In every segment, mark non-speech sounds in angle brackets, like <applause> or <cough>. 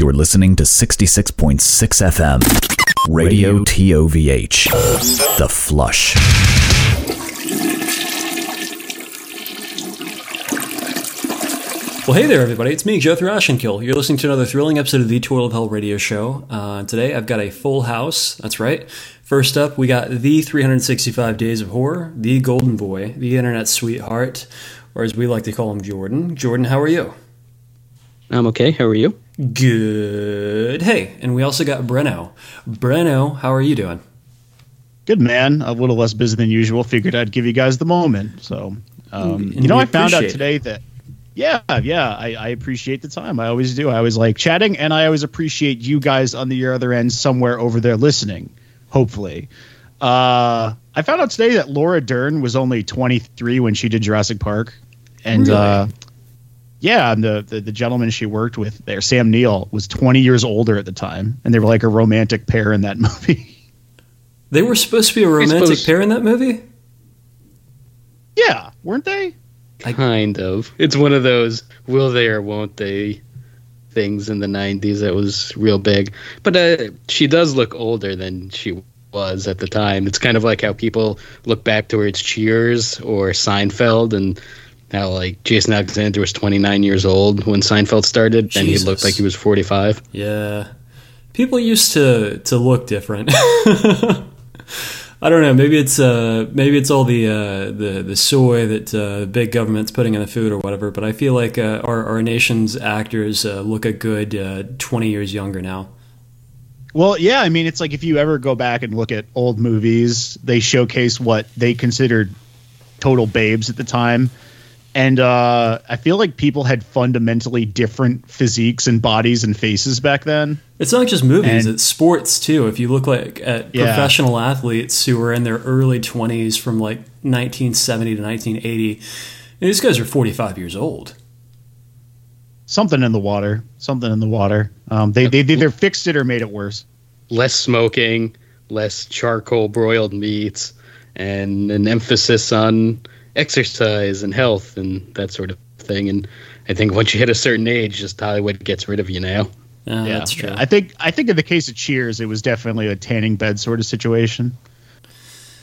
You're listening to 66.6 FM, Radio TOVH, The Flush. Well, hey there, everybody. It's me, Joe Thrashenkill. You're listening to another thrilling episode of the Toil of Hell radio show. Uh, today, I've got a full house. That's right. First up, we got the 365 Days of Horror, the Golden Boy, the Internet Sweetheart, or as we like to call him, Jordan. Jordan, how are you? I'm okay. How are you? Good. Hey, and we also got Breno. Breno, how are you doing? Good man. A little less busy than usual. Figured I'd give you guys the moment. So, um, you know, I found out today that. Yeah, yeah, I, I, appreciate the time. I always do. I always like chatting, and I always appreciate you guys on the other end, somewhere over there listening. Hopefully, uh, I found out today that Laura Dern was only 23 when she did Jurassic Park, and really? uh, yeah, and the, the the gentleman she worked with there, Sam Neill, was 20 years older at the time, and they were like a romantic pair in that <laughs> movie. They were supposed to be a romantic pair in that movie. Yeah, weren't they? Kind of. It's one of those will they or won't they things in the 90s that was real big. But uh, she does look older than she was at the time. It's kind of like how people look back towards Cheers or Seinfeld and how like Jason Alexander was 29 years old when Seinfeld started and he looked like he was 45. Yeah. People used to to look different. <laughs> I don't know. Maybe it's uh, maybe it's all the uh, the the soy that uh, the big government's putting in the food or whatever. But I feel like uh, our our nation's actors uh, look a good uh, twenty years younger now. Well, yeah. I mean, it's like if you ever go back and look at old movies, they showcase what they considered total babes at the time. And uh, I feel like people had fundamentally different physiques and bodies and faces back then. It's not just movies; and, it's sports too. If you look like at Yeah. professional athletes who were in their early twenties, from like 1970 to 1980, these guys are 45 years old. something in the water. Something in the water. Um, they they either fixed it or made it worse. Less smoking, less charcoal broiled meats, and an emphasis on exercise and health and that sort of thing. And I think once you hit a certain age, just Hollywood gets rid of you now. Yeah, yeah, that's true. yeah. I think I think in the case of Cheers, it was definitely a tanning bed sort of situation.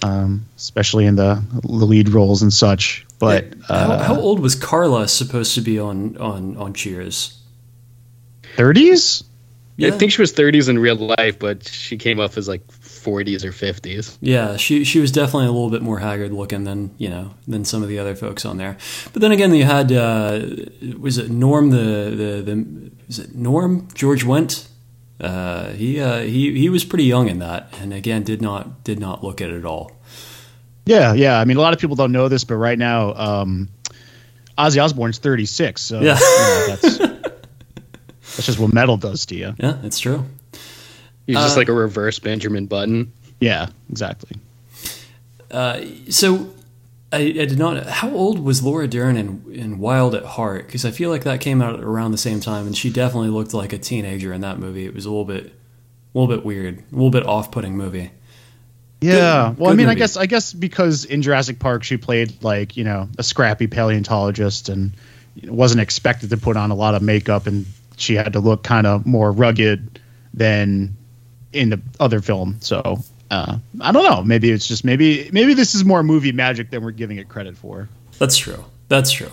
Um, especially in the, the lead roles and such. But how, uh, how old was Carla supposed to be on on on Cheers? 30s? Yeah. I think she was 30s in real life, but she came off as like 40s or 50s. Yeah, she she was definitely a little bit more haggard looking than you know than some of the other folks on there. But then again, you had uh, was it Norm the the the was it Norm George Wendt? Uh, he uh, he he was pretty young in that, and again did not did not look it at all. Yeah, yeah. I mean, a lot of people don't know this, but right now, um, Ozzy Osbourne's 36. So Yeah. you know, that's <laughs> that's just what metal does to you. Yeah, it's true. He's just Uh, like a reverse Benjamin Button. Yeah, exactly. Uh, so I, I did not. How old was Laura Dern in, in Wild at Heart? Because I feel like that came out around the same time, and she definitely looked like a teenager in that movie. It was a little bit, a little bit weird, a little bit off-putting movie. Yeah. Good- well, I good mean, I guess I guess because in Jurassic Park she played like you know a scrappy paleontologist and wasn't expected to put on a lot of makeup, and she had to look kind of more rugged than in the other film. So uh, I don't know. Maybe it's just maybe maybe this is more movie magic than we're giving it credit for. That's true. That's true.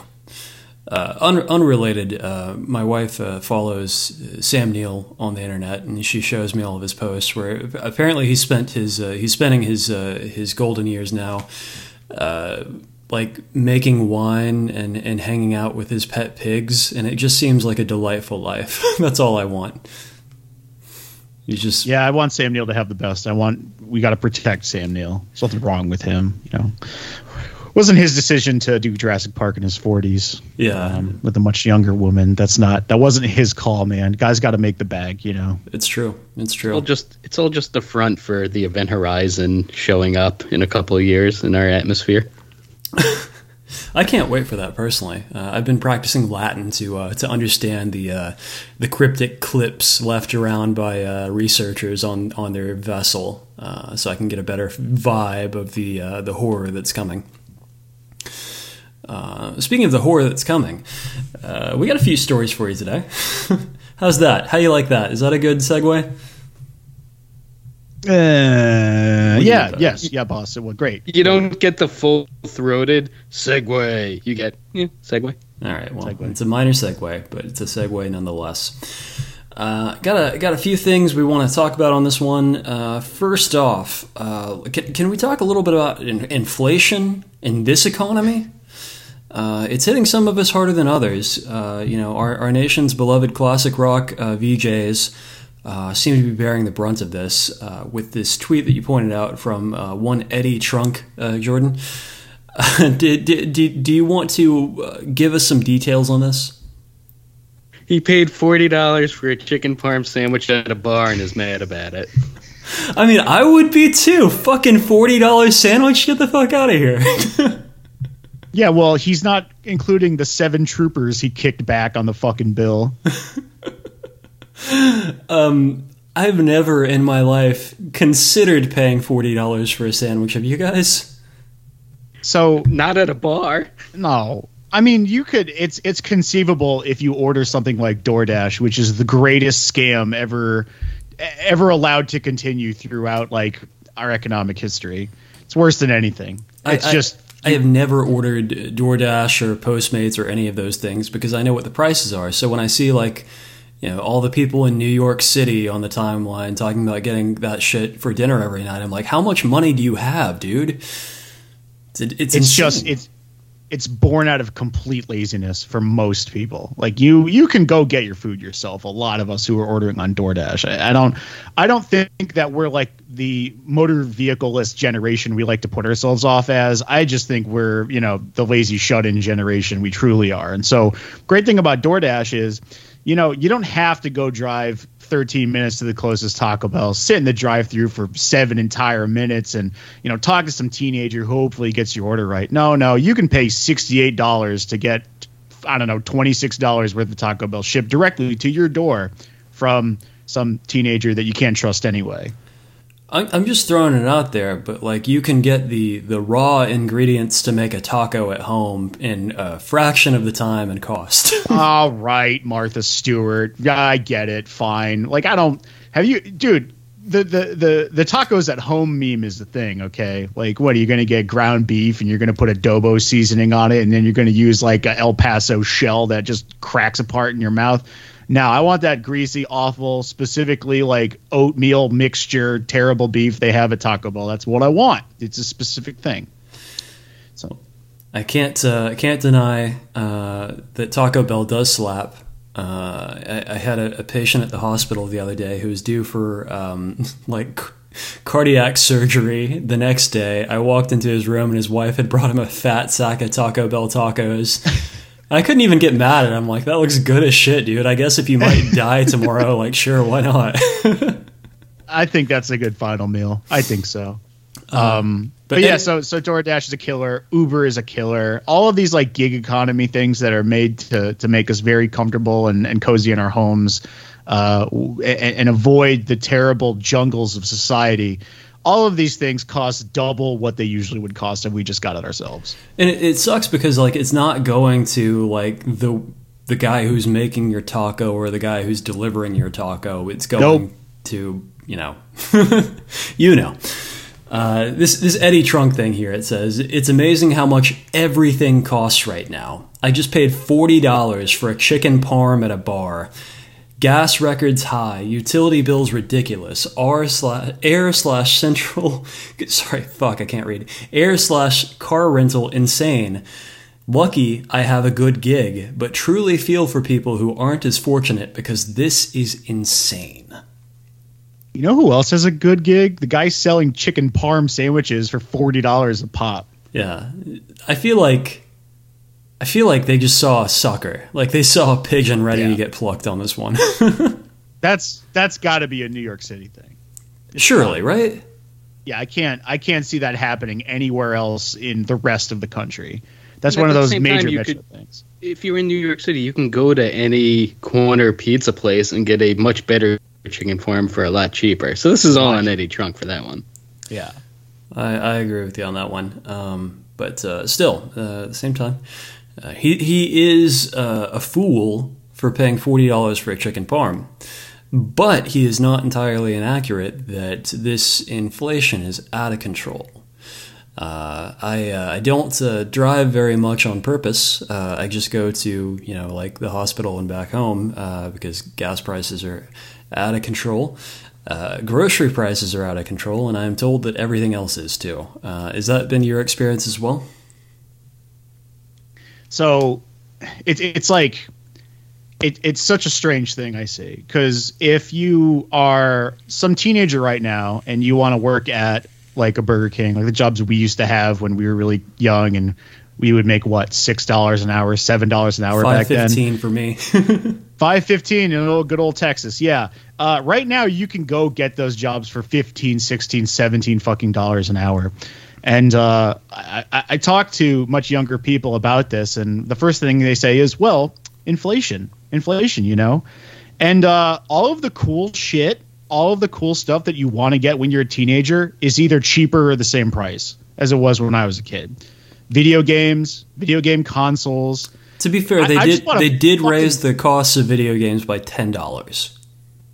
Uh, un- unrelated, uh, my wife uh, follows uh, Sam Neill on the internet, and she shows me all of his posts. Where apparently he spent his uh, he's spending his uh, his golden years now, like making wine and and hanging out with his pet pigs, and it just seems like a delightful life. <laughs> That's all I want. You just Yeah, I want Sam Neill to have the best. I want we got to protect Sam Neill. There's nothing wrong with him. You know, wasn't his decision to do Jurassic Park in his 40s. Yeah. um, with a much younger woman. That's not that wasn't his call, man. Guys got to make the bag. You know. it's true. It's true. Well, just it's all just the front for the Event Horizon showing up in a couple of years in our atmosphere. <laughs> I can't wait for that personally. Uh, I've been practicing Latin to uh, to understand the uh, the cryptic clips left around by uh, researchers on on their vessel, uh, so I can get a better vibe of the uh, the horror that's coming. Speaking of the horror that's coming, we got a few stories for you today. <laughs> How's that? How you like that? Is that a good segue? Uh, yeah, yes, yeah, boss. It was great. You don't get the full throated segue. You get yeah, segue. All right. Well, segue. it's a minor segue, but it's a segue nonetheless. Uh, got a got a few things we want to talk about on this one. Uh, first off, uh, can, can, we talk a little bit about in, inflation in this economy? Uh, it's hitting some of us harder than others. Uh, you know, our, our nation's beloved classic rock uh, VJs Uh, seem to be bearing the brunt of this. Uh, with this tweet that you pointed out from uh, one Eddie Trunk, Jordan, <laughs> do, do, do you want to give us some details on this? He paid forty dollars for a chicken parm sandwich at a bar and is mad about it. I mean, I would be too. Fucking forty dollars sandwich. Get the fuck out of here. <laughs> yeah, well, he's not including the seven troopers he kicked back on the fucking bill. <laughs> <laughs> um, I've never in my life considered paying forty dollars for a sandwich. Have you guys? So not at a bar. No, I mean, you could. It's it's conceivable if you order something like DoorDash, which is the greatest scam ever ever allowed to continue throughout like our economic history. It's worse than anything. It's I, just. I, I have never ordered DoorDash or Postmates or any of those things because I know what the prices are. So when I see like, you know, all the people in New York City on the timeline talking about getting that shit for dinner every night, I'm like, how much money do you have, dude? It's, it's, it's just it's it's born out of complete laziness for most people. Like you, you can go get your food yourself. A lot of us who are ordering on DoorDash. I, I don't, I don't think that we're like the motor vehicleless generation we like to put ourselves off as. I just think we're, you know, the lazy shut-in generation we truly are. And so, great thing about DoorDash is, you know, you don't have to go drive 13 minutes to the closest Taco Bell, sit in the drive-through for seven entire minutes, and you know talk to some teenager who hopefully gets your order right. No, no, you can pay $68 to get I don't know $26 worth of Taco Bell shipped directly to your door from some teenager that you can't trust anyway. I'm I'm just throwing it out there, but like you can get the the raw ingredients to make a taco at home in a fraction of the time and cost. <laughs> All right, Martha Stewart. Yeah, I get it. Fine. Like I don't have you, dude. The, the the the tacos at home meme is the thing, okay? Like, what are you going to get ground beef and you're going to put adobo seasoning on it, and then you're going to use like a El Paso shell that just cracks apart in your mouth? Now I want that greasy, awful, specifically like oatmeal mixture, terrible beef they have at Taco Bell. That's what I want. It's a specific thing. So I can't uh, can't deny uh, that Taco Bell does slap. Uh, I, I, had a, a, patient at the hospital the other day who was due for um, <laughs> like cardiac surgery the next day. I walked into his room and his wife had brought him a fat sack of Taco Bell tacos. <laughs> I couldn't even get mad at him. I'm like that looks good as shit, dude. I guess if you might <laughs> die tomorrow, like sure, why not? <laughs> I think that's a good final meal. I think so. Um, um but, but yeah, so so DoorDash is a killer. Uber is a killer. All of these like gig economy things that are made to to make us very comfortable and, and cozy in our homes, uh, and, and avoid the terrible jungles of society all of these things cost double what they usually would cost if we just got it ourselves. And it, it, sucks because like it's not going to like the the guy who's making your taco or the guy who's delivering your taco. It's going nope. to you know, <laughs> you know. Uh, this this Eddie Trunk thing here. It says it's amazing how much everything costs right now. I just paid forty dollars for a chicken parm at a bar. Gas records high, utility bills ridiculous. R slash air slash central. <laughs> Sorry, fuck, I can't read. Air slash car rental insane. Lucky I have a good gig, but truly feel for people who aren't as fortunate because this is insane. You know who else has a good gig? The guy selling chicken parm sandwiches for forty dollars a pop. Yeah, I feel like I feel like they just saw a sucker. Like they saw a pigeon ready yeah. to get plucked on this one. <laughs> that's that's got to be a New York City thing. It's Surely, not, right? Yeah, I can't I can't see that happening anywhere else in the rest of the country. That's one of those major time, could, things. If you're in New York City, you can go to any corner pizza place and get a much better chicken parm for a lot cheaper. So this is all on Eddie Trunk for that one. Yeah, I, I agree with you on that one. Um, but uh, still, uh, at the same time, uh, he he is uh, a fool for paying $40 for a chicken parm. But he is not entirely inaccurate that this inflation is out of control. Uh, I uh, I don't uh, drive very much on purpose. Uh, I just go to you know like the hospital and back home uh, because gas prices are out of control. Uh, grocery prices are out of control, and I'm told that everything else is too. has that been your experience as well? So, it's it's like it, it's such a strange thing I see because if you are some teenager right now and you want to work at like a Burger King, like the jobs we used to have when we were really young and we would make what six dollars an hour, seven dollars an hour back then. Fifteen for me. <laughs> Five fifteen in old, good old Texas. Yeah. Uh, right now you can go get those jobs for 15, 16, 17 fucking dollars an hour. And uh, I, I, I talk to much younger people about this, and the first thing they say is, "Well, inflation, inflation," you know. And uh, all of the cool shit all of the cool stuff that you want to get when you're a teenager is either cheaper or the same price as it was when I was a kid. Video games, video game consoles. To be fair, they I, did I they did fucking, raise the cost of video games by ten dollars.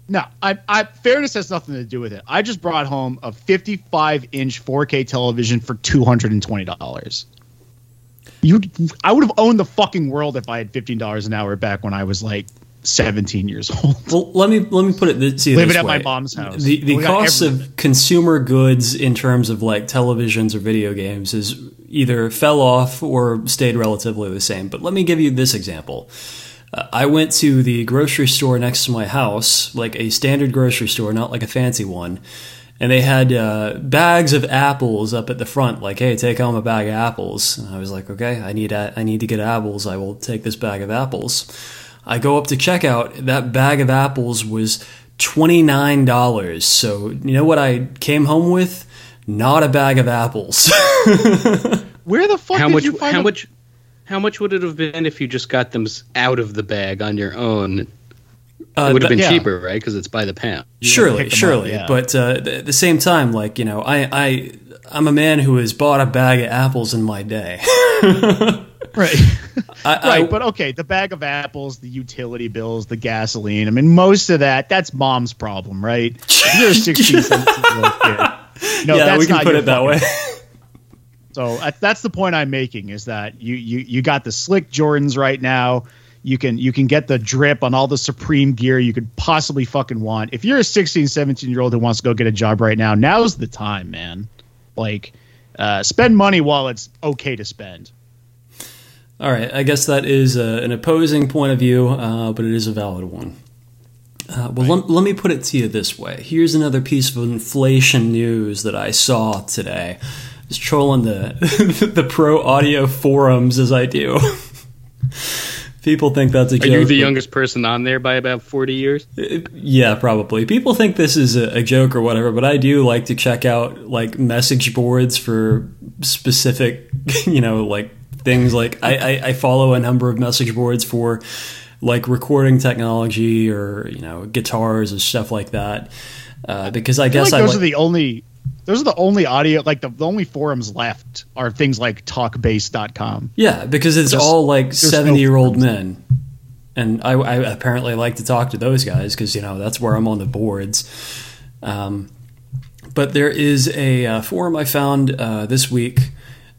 No, I, I fairness has nothing to do with it. I just brought home a 55 inch 4K television for two hundred and twenty dollars. You, I would have owned the fucking world if I had fifteen dollars an hour back when I was like 17 years old. Well, let me let me put it this, living this at way. my mom's house. The the cost of consumer goods in terms of like televisions or video games is either fell off or stayed relatively the same. But let me give you this example. I went to the grocery store next to my house, like a standard grocery store, not like a fancy one. And they had uh, bags of apples up at the front, like, "Hey, take home a bag of apples." And I was like, "Okay, I need a- I need to get apples. I will take this bag of apples." I go up to checkout. That bag of apples was $29. So, you know what I came home with? Not a bag of apples. <laughs> Where the fuck how much, how a- much how much would it have been if you just got them out of the bag on your own? Uh, it would have been yeah. cheaper, right? Because it's by the pound. surely, surely. Up, yeah. But uh, at the same time, like you know, I, I, I'm a man who has bought a bag of apples in my day. <laughs> right. I, right, but okay, the bag of apples, the utility bills, the gasoline. I mean, most of that, that's mom's problem, right? you're a 16, 17 year <laughs> old kid. No, yeah, we can put it that way. So uh, that's the point I'm making is that you, you, you got the slick Jordans right now. You can you can get the drip on all the supreme gear you could possibly fucking want. If you're a 16, 17 year old who wants to go get a job right now, now's the time, man. Like, uh, spend money while it's okay to spend. All right, I guess that is uh, an opposing point of view, uh, but it is a valid one. Uh, well, right. let, let, me put it to you this way. Here's another piece of inflation news that I saw today. Just trolling the <laughs> the pro audio forums as I do. People think that's a Are joke. Are you the youngest person on there by about 40 years? Uh, yeah, probably. People think this is a, a, joke or whatever, but I do like to check out like message boards for specific, <laughs> you know, like things like I, I, I follow a number of message boards for like recording technology or you know guitars and stuff like that uh, because I, I guess like those I, are the only those are the only audio like the, the only forums left are things like talkbass.com yeah because it's all like 70 no year old men. And I, I, apparently like to talk to those guys because you know that's where i'm on the boards. Um, but there is a uh, forum i found uh, this week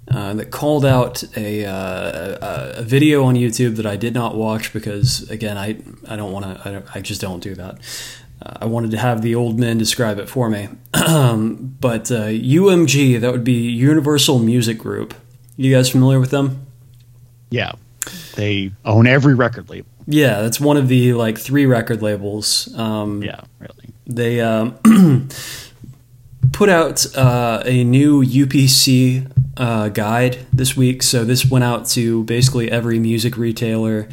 uh, that called out a, uh, a, video on YouTube that I did not watch because again I I don't want to I, I, just don't do that. Uh, I wanted to have the old men describe it for me. but UMG uh, that would be Universal Music Group. You guys familiar with them? Yeah, they own every record label. Yeah, that's one of the like three record labels. Um, yeah, really. They um, <clears throat> put out uh, a new UPC uh, guide this week. So this went out to basically every music retailer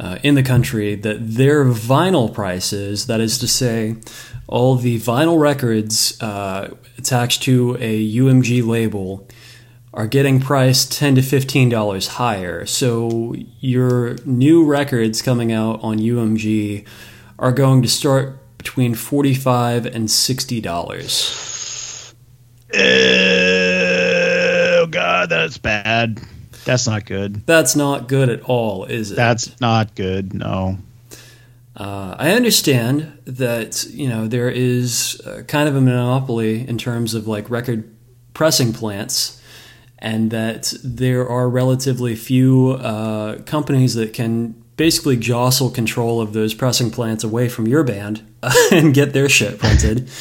uh, in the country that their vinyl prices, that is to say, all the vinyl records uh, attached to a UMG label, are getting priced ten to fifteen dollars higher. So your new records coming out on UMG are going to start between forty five and sixty dollars. Oh God, that's bad. That's not good. That's not good at all, is it? That's not good. No. Uh, I understand that you know there is uh, kind of a monopoly in terms of like record pressing plants, and that there are relatively few uh, companies that can basically jostle control of those pressing plants away from your band <laughs> and get their shit printed. <laughs>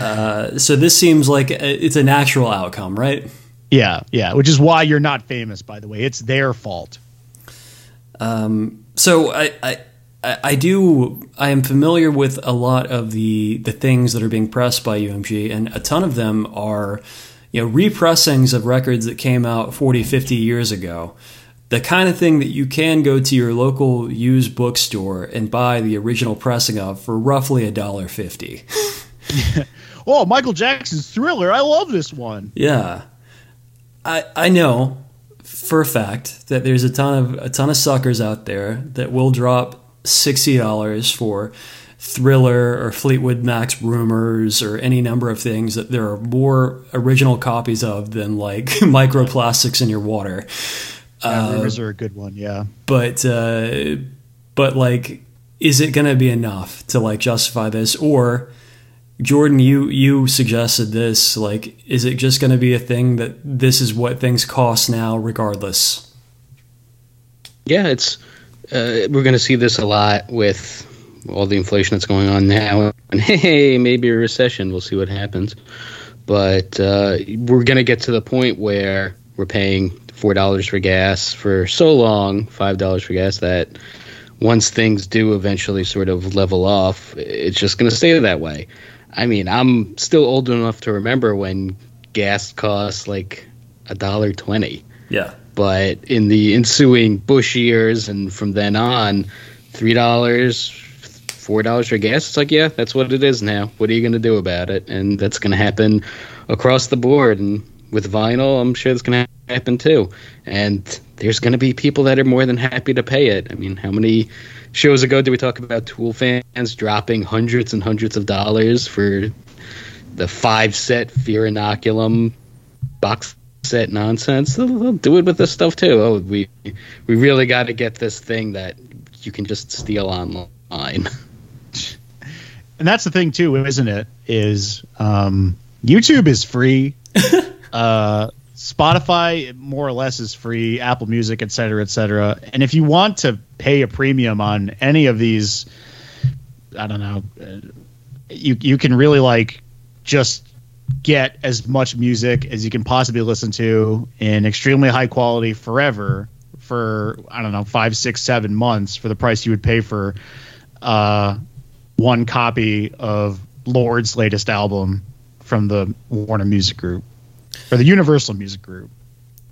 Uh, so this seems like it's a natural outcome, right? Yeah, yeah. Which is why you're not famous, by the way. It's their fault. Um, so I, I, I do. I am familiar with a lot of the the things that are being pressed by UMG, and a ton of them are, you know, repressings of records that came out 40, 50 years ago. The kind of thing that you can go to your local used bookstore and buy the original pressing of for roughly a dollar fifty. <laughs> oh, Michael Jackson's Thriller. I love this one. Yeah. I I know for a fact that there's a ton of a ton of suckers out there that will drop sixty dollars for Thriller or Fleetwood Mac's Rumors or any number of things that there are more original copies of than like <laughs> microplastics in your water. Yeah, uh, rumors are a good one, yeah. But uh, but like, is it going to be enough to like justify this, or Jordan, you you suggested this. Like, is it just going to be a thing that this is what things cost now, regardless? Yeah, it's uh, we're going to see this a lot with all the inflation that's going on now. And <laughs> hey, maybe a recession. We'll see what happens. But uh, we're going to get to the point where we're paying four dollars for gas for so long, five dollars for gas that once things do eventually sort of level off, it's just going to stay that way. I mean, I'm still old enough to remember when gas cost like a dollar twenty. Yeah. But in the ensuing Bush years and from then on, three dollars, four dollars for gas. It's like, yeah, that's what it is now. What are you going to do about it? And that's going to happen across the board. And with vinyl, I'm sure it's going to happen too. And there's going to be people that are more than happy to pay it. I mean, how many shows ago did we talk about Tool fans dropping hundreds and hundreds of dollars for the five set Fear Inoculum box set nonsense? They'll, they'll do it with this stuff too. Oh, we we really got to get this thing that you can just steal online. <laughs> And that's the thing too, isn't it? Is um, YouTube is free. <laughs> uh, Spotify more or less is free, Apple Music, et cetera, et cetera. And if you want to pay a premium on any of these, I don't know, uh, you you can really like just get as much music as you can possibly listen to in extremely high quality forever for I don't know five, six, seven months for the price you would pay for uh, one copy of Lorde's latest album from the Warner Music Group or the Universal Music Group.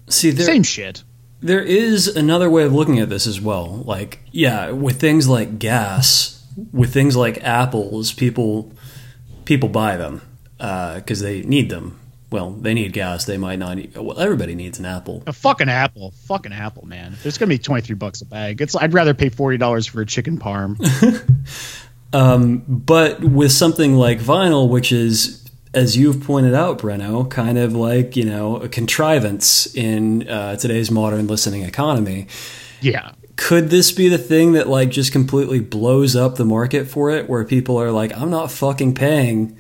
See, there, same shit. There is another way of looking at this as well. Like, yeah, with things like gas, with things like apples, people people buy them because uh, they need them. Well, they need gas. They might not. Need, well, everybody needs an apple. A fucking apple, fucking apple, man. It's gonna be twenty three bucks a bag. It's. I'd rather pay forty dollars for a chicken parm. <laughs> um, but with something like vinyl, which is as you've pointed out, Breno, kind of like you know a contrivance in uh, today's modern listening economy. Yeah. Could this be the thing that like just completely blows up the market for it, where people are like, I'm not fucking paying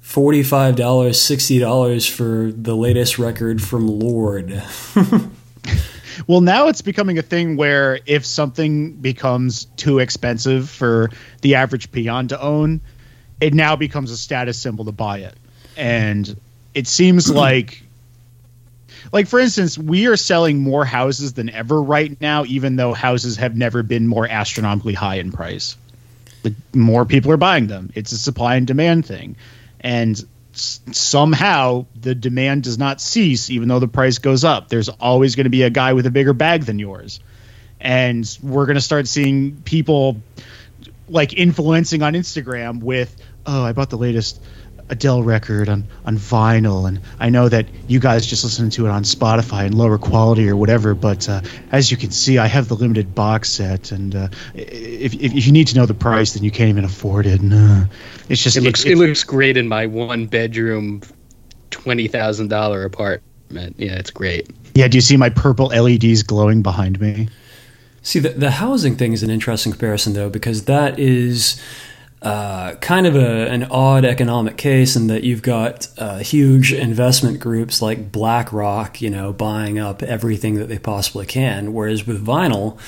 forty five dollars, sixty dollars for the latest record from Lorde." <laughs> well, now it's becoming a thing where if something becomes too expensive for the average peon to own, it now becomes a status symbol to buy it and it seems <clears throat> like like for instance we are selling more houses than ever right now even though houses have never been more astronomically high in price. The more people are buying them. It's a supply and demand thing. And s- somehow the demand does not cease even though the price goes up. There's always going to be a guy with a bigger bag than yours. And we're going to start seeing people like influencing on instagram with oh i bought the latest Adele record on, on vinyl, and I know that you guys just listen to it on Spotify in lower quality or whatever. But uh, as you can see, I have the limited box set, and uh, if, if you need to know the price, then you can't even afford it. And, uh, it's just it looks it, it looks great in my one bedroom, twenty thousand dollar apartment. Yeah, it's great. Yeah, do you see my purple LEDs glowing behind me? See, the, the housing thing is an interesting comparison, though, because that is uh, kind of a, an odd economic case in that you've got uh, huge investment groups like BlackRock, you know, buying up everything that they possibly can. Whereas with vinyl,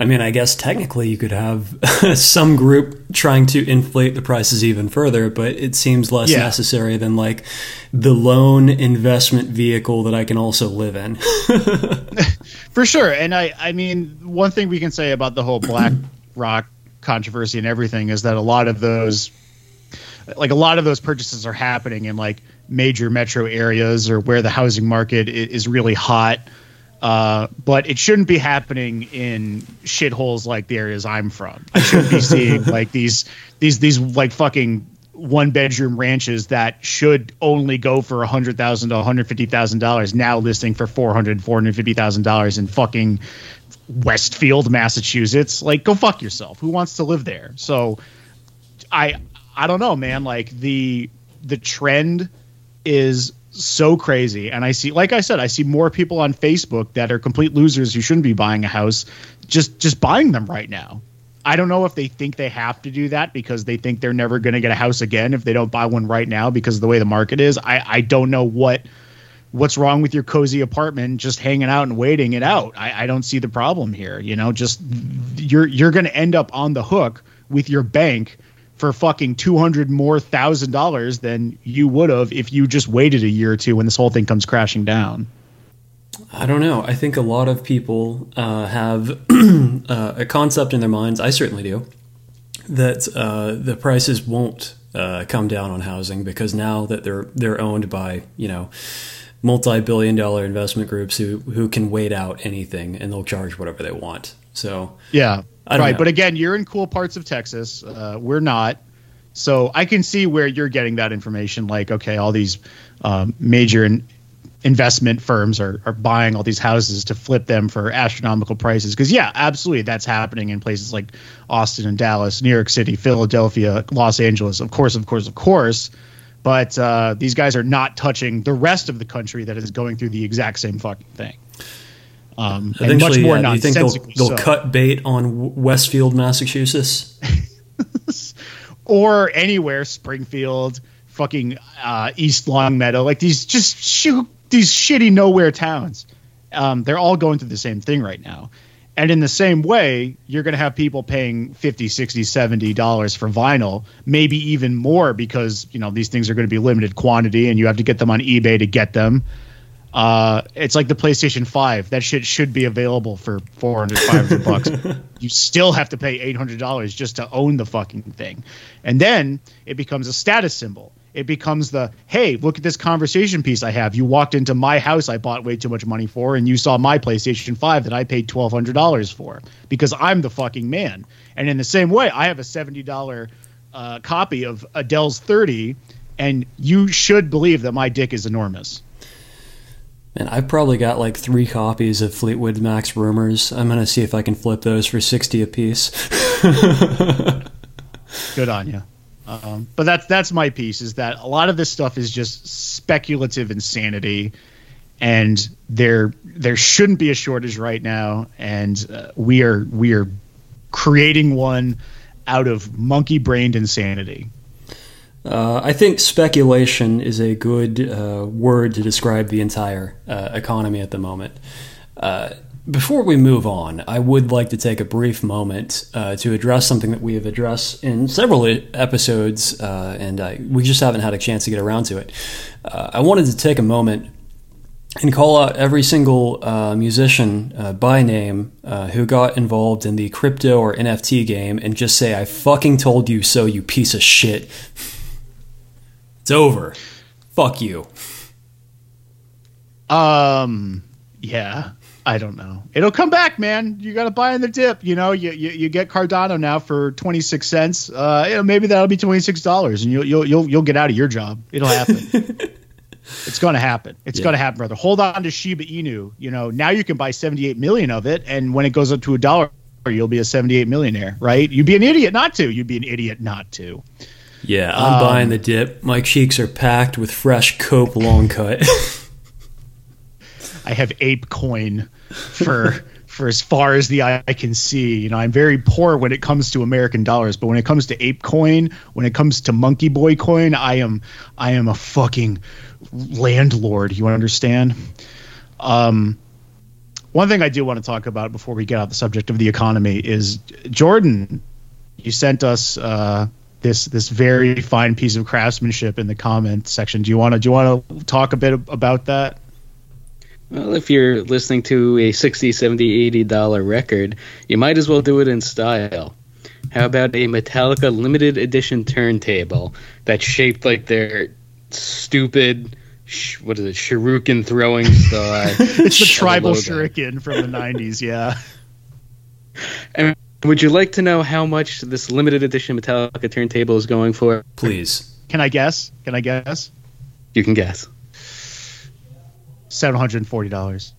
I mean, I guess technically you could have <laughs> some group trying to inflate the prices even further, but it seems less yeah. necessary than like the loan investment vehicle that I can also live in. <laughs> <laughs> For sure. And I, I mean, one thing we can say about the whole <clears throat> Black Rock controversy and everything is that a lot of those, like a lot of those purchases are happening in like major metro areas or where the housing market is really hot uh, but it shouldn't be happening in shitholes like the areas I'm from. I shouldn't be seeing <laughs> like these these these like fucking one bedroom ranches that should only go for a hundred thousand to one hundred fifty thousand dollars now listing for four hundred four hundred fifty thousand dollars in fucking Westfield, Massachusetts. Like, go fuck yourself. Who wants to live there? So, I I don't know, man. Like the the trend is so crazy and i see like i said i see more people on facebook that are complete losers who shouldn't be buying a house just just buying them right now i don't know if they think they have to do that because they think they're never going to get a house again if they don't buy one right now because of the way the market is i i don't know what what's wrong with your cozy apartment just hanging out and waiting it out i, I don't see the problem here you know just you're you're going to end up on the hook with your bank for fucking two hundred more thousand dollars than you would have if you just waited a year or two when this whole thing comes crashing down. I don't know. I think a lot of people uh, have <clears throat> uh, a concept in their minds. I certainly do that uh, the prices won't uh, come down on housing because now that they're they're owned by you know multi-billion dollar investment groups who who can wait out anything and they'll charge whatever they want. So yeah, right. Know. But again, you're in cool parts of Texas. Uh, we're not. So I can see where you're getting that information. Like, okay, all these um, major in- investment firms are, are buying all these houses to flip them for astronomical prices. Because, yeah, absolutely, that's happening in places like Austin and Dallas, New York City, Philadelphia, Los Angeles. Of course, of course, of course. But uh, these guys are not touching the rest of the country that is going through the exact same fucking thing. Um, and much more yeah, you think they'll, they'll so. cut bait on Westfield, Massachusetts, <laughs> or anywhere, Springfield, fucking uh, East Longmeadow, like these just these shitty nowhere towns. Um, they're all going through the same thing right now. And in the same way, you're going to have people paying 50, 60, 70 dollars for vinyl, maybe even more because, you know, these things are going to be limited quantity and you have to get them on eBay to get them. Uh, it's like the PlayStation 5. That shit should be available for 400, 500 bucks. <laughs> You still have to pay $800 just to own the fucking thing. And then it becomes a status symbol. It becomes the, hey, look at this conversation piece I have. You walked into my house I bought way too much money for, and you saw my PlayStation 5 that I paid $1,200 for because I'm the fucking man. And in the same way, I have a $70 uh, copy of Adele's 30, and you should believe that my dick is enormous. And I've probably got like three copies of Fleetwood Mac's Rumors. I'm gonna see if I can flip those for sixty a piece. <laughs> Good on you. Um, but that's that's my piece. Is that a lot of this stuff is just speculative insanity, and there there shouldn't be a shortage right now, and uh, we are we are creating one out of monkey brained insanity. Uh, I think speculation is a good uh, word to describe the entire uh, economy at the moment. Uh, before we move on, I would like to take a brief moment uh, to address something that we have addressed in several episodes, uh, and I, we just haven't had a chance to get around to it. I wanted to take a moment and call out every single uh, musician uh, by name uh, who got involved in the crypto or NFT game and just say, I fucking told you so, you piece of shit. It's over. Fuck you. Um. Yeah. I don't know. It'll come back, man. You got to buy in the dip. You know, you, you, you get Cardano now for twenty six cents. Uh, you know, maybe that'll be twenty six dollars, and you'll you'll you'll you'll get out of your job. It'll happen. <laughs> it's going to happen. It's yeah. going to happen, brother. Hold on to Shiba Inu. You know, now you can buy seventy eight million of it, and when it goes up to a dollar, you'll be a seventy eight millionaire, right? You'd be an idiot not to. You'd be an idiot not to. Yeah, I'm um, buying the dip. My cheeks are packed with fresh Cope long cut. <laughs> I have ape coin for <laughs> for as far as the eye can see. You know, I'm very poor when it comes to American dollars, but when it comes to ape coin, when it comes to monkey boy coin, I am I am a fucking landlord. You understand? Um, one thing I do want to talk about before we get out the subject of the economy is Jordan. You sent us uh, this this very fine piece of craftsmanship in the comment section. Do you want to do you want to talk a bit about that? Well, if you're listening to a 60, 70, 80 dollar record, you might as well do it in style. How about a Metallica limited edition turntable that's shaped like their stupid sh- what is it, shuriken throwing <laughs> star? it's the tribal shuriken from the 90s, yeah. And would you like to know how much this limited edition Metallica turntable is going for? Please. Can I guess? Can I guess? You can guess. Seven hundred and forty dollars.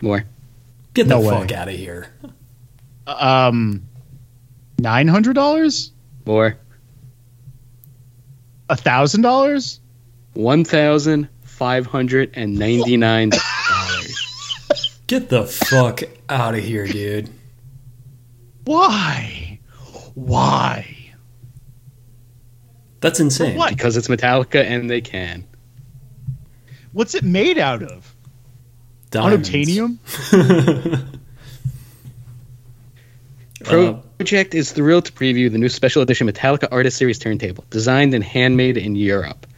More. Get the no fuck out of here. Um, nine hundred dollars. More. A thousand dollars. One thousand five hundred and ninety nine dollars. <laughs> Get the fuck out of here, dude. Why? Why? That's insane. Because it's Metallica and they can. What's it made out of? Diamonds. Unobtainium? <laughs> Uh, Pro-Ject is thrilled to preview the new special edition Metallica Artist Series turntable, designed and handmade in Europe.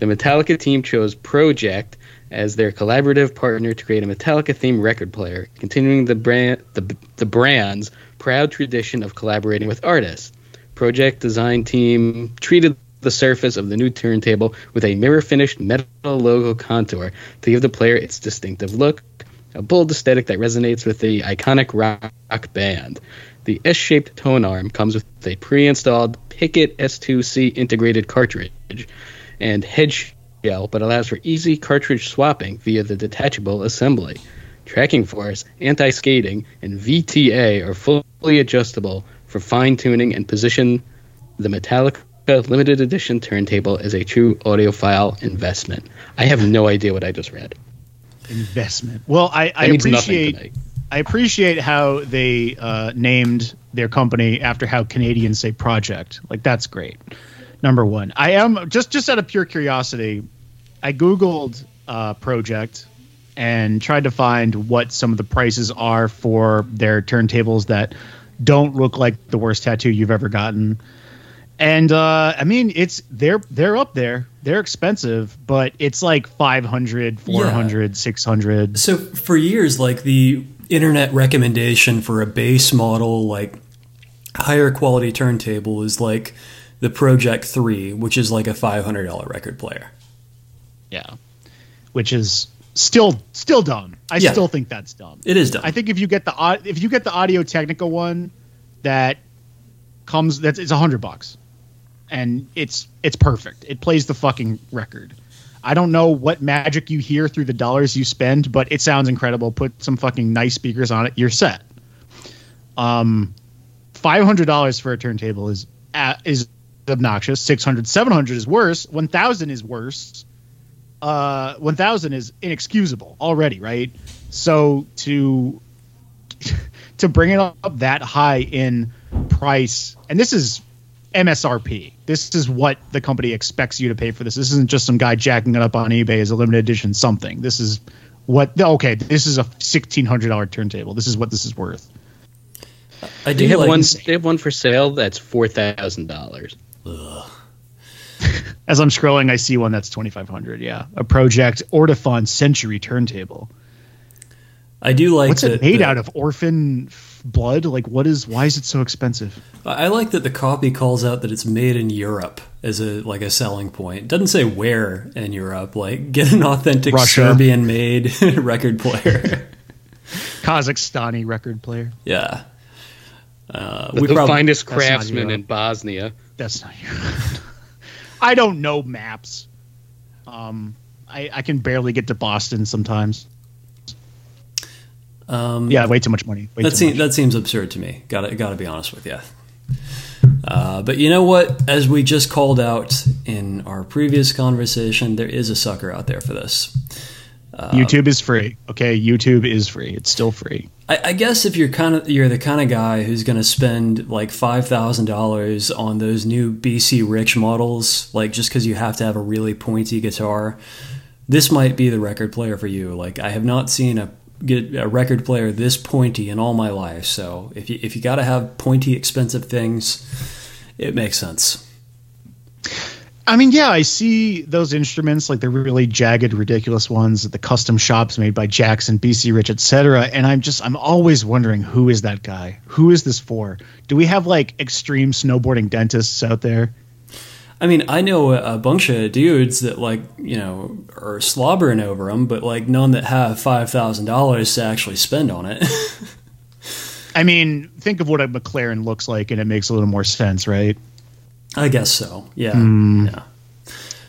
The Metallica team chose Pro-Ject as their collaborative partner to create a Metallica themed record player, continuing the brand the, the brand's proud tradition of collaborating with artists. Pro-Ject design team treated the surface of the new turntable with a mirror finished metal logo contour to give the player its distinctive look, a bold aesthetic that resonates with the iconic rock band. The S shaped tone arm comes with a pre installed Pick it S2C integrated cartridge and head shell, but allows for easy cartridge swapping via the detachable assembly. Tracking force, anti skating, and VTA are fully adjustable for fine tuning and position the metallic limited edition turntable is a true audiophile investment. I have no idea what I just read. Investment. Well, I, I appreciate I appreciate how they uh, named their company after how Canadians say project. Like that's great. Number one, I am just just out of pure curiosity. I googled uh, project and tried to find what some of the prices are for their turntables that don't look like the worst tattoo you've ever gotten and uh, I mean it's they're they're up there. They're expensive, but it's like 500, 400, yeah. 600. So for years like the internet recommendation for a base model like higher quality turntable is like the Project 3, which is like a $500 record player. Yeah. Which is still still dumb. I yeah. still think that's dumb. It is dumb. I think if you get the if you get the Audio Technica one that comes that's it's a 100 bucks and it's it's perfect. It plays the fucking record. I don't know what magic you hear through the dollars you spend, but it sounds incredible. Put some fucking nice speakers on it, you're set. Um, five hundred dollars for a turntable is uh, is obnoxious. 600 700 is worse. One thousand is worse. Uh, one thousand is inexcusable already, right? So to <laughs> to bring it up that high in price, and this is MSRP. This is what the company expects you to pay for this. This isn't just some guy jacking it up on eBay as a limited edition something. This is what okay, this is a sixteen hundred dollar turntable. This is what this is worth. I do they have like, one. They have one for sale that's four thousand dollars. <laughs> As I'm scrolling, I see one that's twenty five hundred. Yeah, a Pro-Ject Ortofon Century turntable. I do like. What's it made the, out of? Orphan blood? Like, what is? Why is it so expensive? I like that the copy calls out that it's made in Europe as a like a selling point. It doesn't say where in Europe. Like, get an authentic Serbian-made <laughs> record player, Kazakhstani record player. Yeah, uh, we the prob- finest craftsman in Bosnia. That's not Europe. <laughs> I don't know maps. Um, I, I can barely get to Boston sometimes. Um, yeah, way too much money. Way that, seems, that seems absurd to me. Got to got to be honest with you. Uh, but you know what? As we just called out in our previous conversation, there is a sucker out there for this. Uh, YouTube is free. Okay, YouTube is free. It's still free. I, I guess if you're kind of you're the kind of guy who's going to spend like five thousand dollars on those new BC Rich models, like just because you have to have a really pointy guitar, this might be the record player for you. Like I have not seen a get a record player this pointy in all my life. So if you if you got to have pointy, expensive things, it makes sense. I mean, yeah, I see those instruments like the really jagged, ridiculous ones at the custom shops made by Jackson, BC Rich, etc. And I'm just, I'm always wondering who is that guy? Who is this for? Do we have like extreme snowboarding dentists out there? I mean, I know a bunch of dudes that like you know are slobbering over them, but like none that have five thousand dollars to actually spend on it. <laughs> I mean, think of what a McLaren looks like, and it makes a little more sense, right? I guess so. Yeah. Mm. Yeah.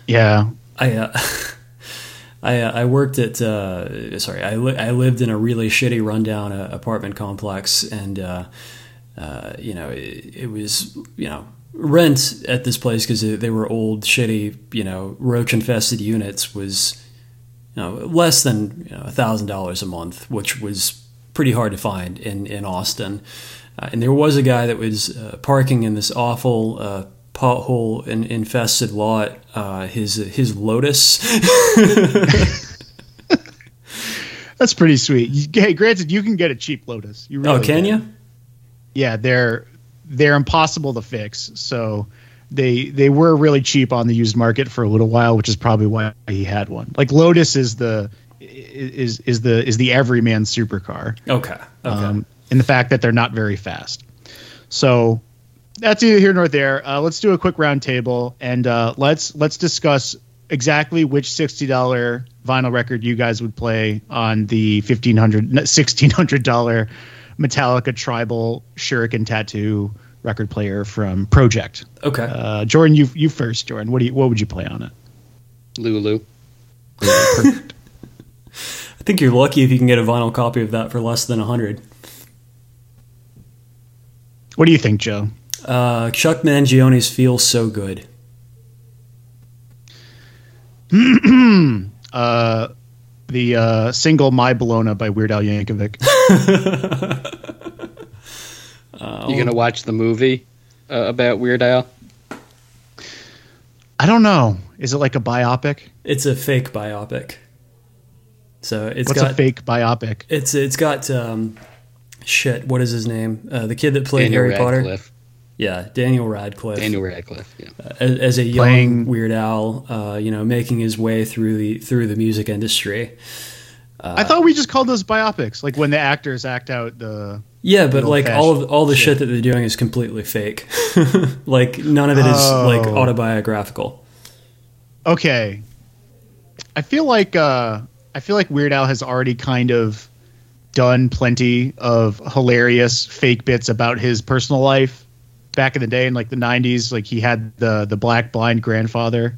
Yeah. I uh, <laughs> I uh, I worked at uh, sorry I li- I lived in a really shitty rundown uh, apartment complex and uh, uh, you know it, it, was you know rent at this place because they were old shitty you know roach infested units was you know less than a thousand dollars a month which was pretty hard to find in in Austin. Uh, and there was a guy that was uh, parking in this awful uh, pothole infested lot. Uh, his his Lotus. <laughs> That's pretty sweet. Hey, granted, you can get a cheap Lotus. You oh, really oh, can, can you? Yeah, they're they're impossible to fix. So they they were really cheap on the used market for a little while, which is probably why he had one. Like Lotus is the is is the is the everyman supercar. Okay. Okay. Um, in the fact that they're not very fast. So that's either here nor there. Uh, let's do a quick roundtable and uh, let's let's discuss exactly which sixty dollar vinyl record you guys would play on the fifteen hundred sixteen hundred dollar Metallica tribal shuriken tattoo record player from Pro-Ject. Okay, uh, Jordan, you you first. Jordan, what do you what would you play on it? Lulu. Perfect. <laughs> <laughs> I think you're lucky if you can get a vinyl copy of that for less than a hundred. What do you think, Joe? Uh, Chuck Mangione's "Feels So Good." <clears throat> uh, the uh, single "My Bologna" by Weird Al Yankovic. <laughs> you gonna watch the movie uh, about Weird Al? I don't know. Is it like a biopic? It's a fake biopic. So it's What's got a fake biopic. It's it's got um, shit. What is his name? Uh, the kid that played Daniel Harry Radcliffe. Potter. Yeah, Daniel Radcliffe. Daniel Radcliffe. Yeah. Uh, as, as, a young Playing, Weird Al, uh, you know, making his way through the through the music industry. Uh, I thought we just called those biopics, like when the actors act out the. Yeah, but like all of all the shit. shit that they're doing is completely fake. <laughs> like none of it is oh. like autobiographical. Okay, I feel like uh, I feel like Weird Al has already kind of done plenty of hilarious fake bits about his personal life back in the day in like the 90s like he had the the black blind grandfather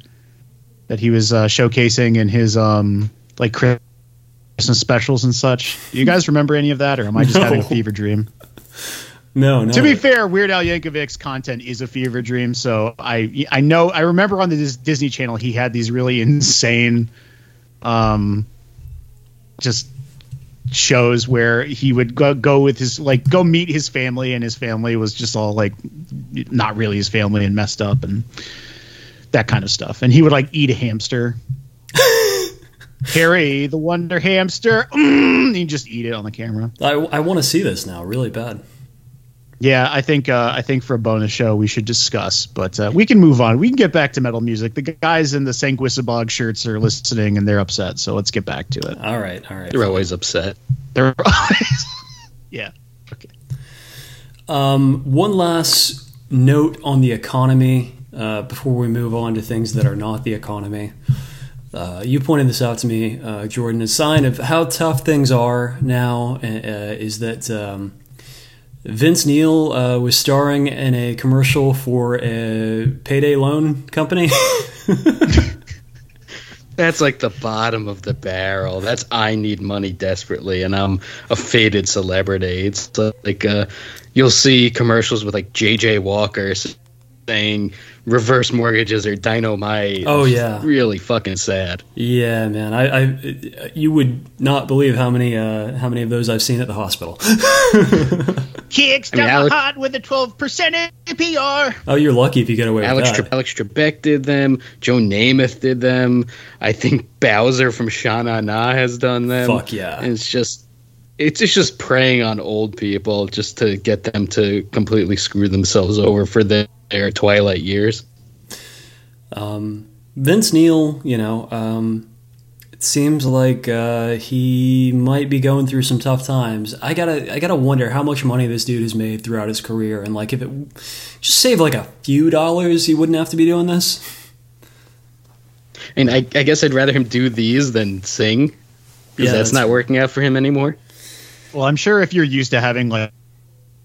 that he was uh, showcasing in his um like christmas specials and such do you guys remember any of that or am i just no. having a fever dream no, no. To be fair, Weird Al Yankovic's content is a fever dream. So I, I know, I remember on the Disney Channel he had these really insane, um, just shows where he would go, go with his like go meet his family and his family was just all like not really his family and messed up and that kind of stuff. And he would like eat a hamster. <laughs> Harry the wonder hamster mm, he just eat it on the camera. I, I want to see this now really bad yeah, I think uh, I think for a bonus show we should discuss, but uh, we can move on. We can get back to metal music. The guys in the Sanguisugabogg shirts are listening and they're upset, so let's get back to it. All right, all right. They're always upset. They're <laughs> always, yeah. Okay. Um, one last note on the economy uh, before we move on to things that are not the economy. Uh, you pointed this out to me, uh, Jordan. A sign of how tough things are now uh, is that. Um, Vince Neil uh, was starring in a commercial for a payday loan company. <laughs> That's like the bottom of the barrel. That's I need money desperately, and I'm a faded celebrity. It's like uh, you'll see commercials with like JJ Walker saying reverse mortgages are dynamite. Oh It's yeah, really fucking sad. Yeah, man. I, I you would not believe how many uh, how many of those I've seen at the hospital. <laughs> Kicks I mean, down Alex- the hot with a 12% APR. oh, you're lucky if you get away Alex, with Tre- Alex Trebek did them. Joe Namath did them. I think Bowser from Shana Na has done them. Fuck yeah. And it's just, it's, it's just preying on old people just to get them to completely screw themselves over for their, their twilight years. Um, Vince Neil, you know, um, it seems like uh, he might be going through some tough times. I gotta, I gotta wonder how much money this dude has made throughout his career, and like if it just save like a few dollars, he wouldn't have to be doing this. And I, I guess I'd rather him do these than sing because Yeah, that's, that's not working out for him anymore. Well, I'm sure if you're used to having like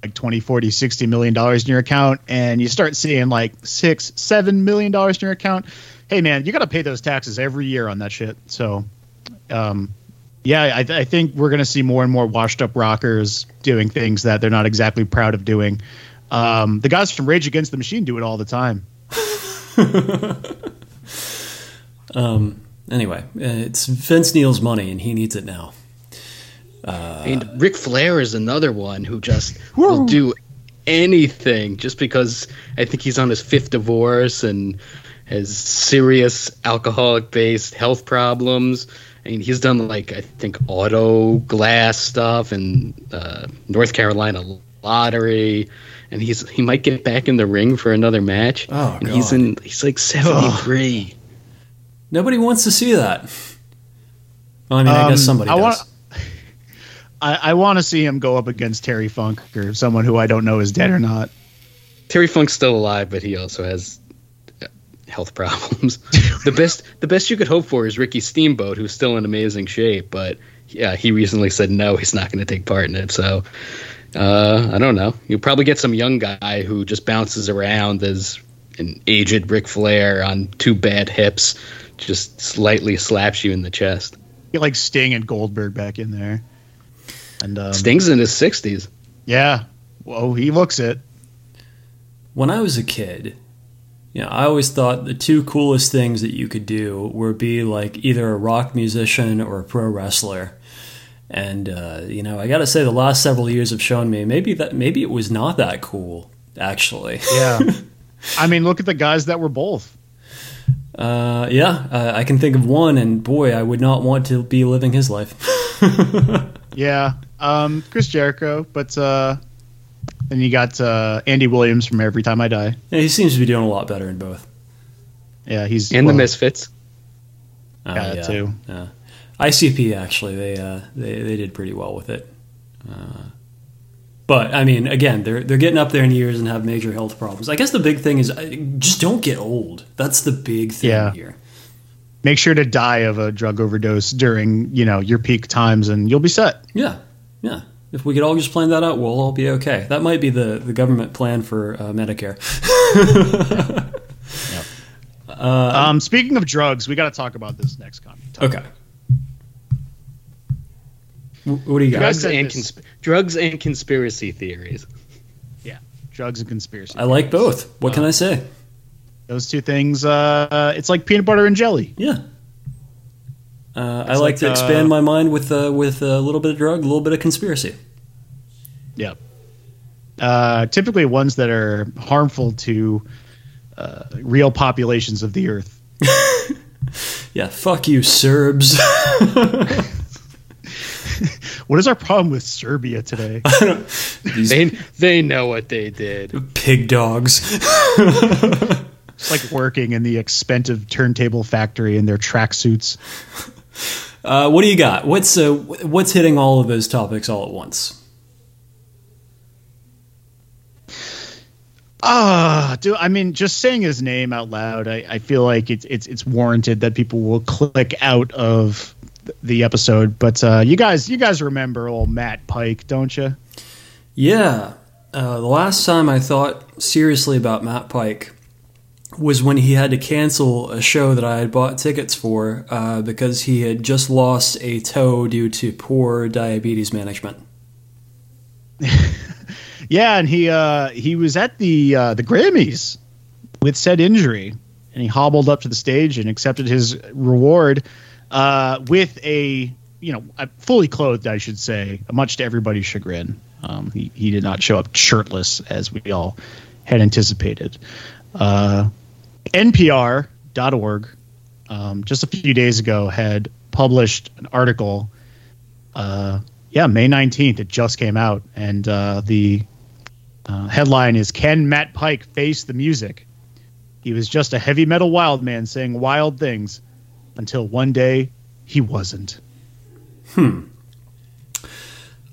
like 20, 40, 60 million dollars in your account and you start seeing like six, seven million dollars in your account, hey man, you got to pay those taxes every year on that shit. So, um, yeah, I, I think we're going to see more and more washed up rockers doing things that they're not exactly proud of doing. Um, the guys from Rage Against the Machine do it all the time. <laughs> Um, anyway, uh, it's Vince Neil's money, and he needs it now. And Ric Flair is another one who just will do anything just because I think he's on his fifth divorce and has serious alcoholic based health problems. I mean, he's done like I think auto glass stuff and uh, North Carolina lottery, and he's he might get back in the ring for another match. Oh, and he's in he's like seventy three. Nobody wants to see that. Well, I mean, I guess Um, somebody I does. want- I, I want to see him go up against Terry Funk or someone who I don't know is dead or not. Terry Funk's still alive, but he also has uh, health problems. <laughs> the best the best you could hope for is Ricky Steamboat, who's still in amazing shape, but yeah, he recently said no, he's not going to take part in it. So uh, I don't know. You'll probably get some young guy who just bounces around as an aged Ric Flair on two bad hips, just slightly slaps you in the chest. Get like Sting and Goldberg back in there. And um, Sting's in his sixties. yeah, whoa, he looks it. when I was a kid, you know, I always thought the two coolest things that you could do were be like either a rock musician or a pro wrestler. And uh, you know, I got to say, the last several years have shown me maybe that maybe it was not that cool. Actually, Yeah, <laughs> I mean, look at the guys that were both. uh, yeah, uh, I can think of one, and boy, I would not want to be living his life. <laughs> Yeah, um, Chris Jericho, but uh, then you got uh, Andy Williams from Every Time I Die. Yeah, he seems to be doing a lot better in both. Yeah, he's And well, the Misfits. Uh, Yeah, that too. Yeah. ICP actually, they uh, they they did pretty well with it. Uh, but I mean, again, they're they're getting up there in years and have major health problems. I guess the big thing is uh, just don't get old. That's the big thing Yeah. here. Make sure to die of a drug overdose during you know your peak times, and you'll be set. Yeah, yeah. If we could all just plan that out, we'll all be okay. That might be the, the government plan for uh, Medicare. <laughs> um, speaking of drugs, we got to talk about this next comic. Okay. What do you got? Drugs said and, this. consp- drugs and conspiracy theories. Yeah, drugs and conspiracy. I like both. What can I say? Those two things. Uh, it's like peanut butter and jelly. Yeah. Uh, I like, like, to uh, expand my mind with uh, with a little bit of drug, a little bit of conspiracy. Yeah. Uh, typically ones that are harmful to uh, real populations of the earth. <laughs> Yeah, fuck you, Serbs. <laughs> What is our problem with Serbia today? <laughs> They they know what they did. pig dogs. It's like working in the expensive turntable factory in their tracksuits. Uh, what do you got? What's uh, what's hitting all of those topics all at once? Ah, do I mean just saying his name out loud? I, I feel like it's it's it's warranted that people will click out of the episode. But uh, you guys, you guys remember old Matt Pike, don't you? Yeah, uh, the last time I thought seriously about Matt Pike was when he had to cancel a show that I had bought tickets for uh, because he had just lost a toe due to poor diabetes management. <laughs> Yeah, and he uh, he was at the uh, the Grammys with said injury, and he hobbled up to the stage and accepted his reward uh, with a you know fully clothed, I should say, much to everybody's chagrin. Um, he he did not show up shirtless as we all had anticipated. Uh, NPR.org um, just a few days ago had published an article. Uh, yeah, May 19th, it just came out. And uh, the uh, headline is Can Matt Pike face the music? He was just a heavy metal wild man saying wild things until one day he wasn't. Hmm.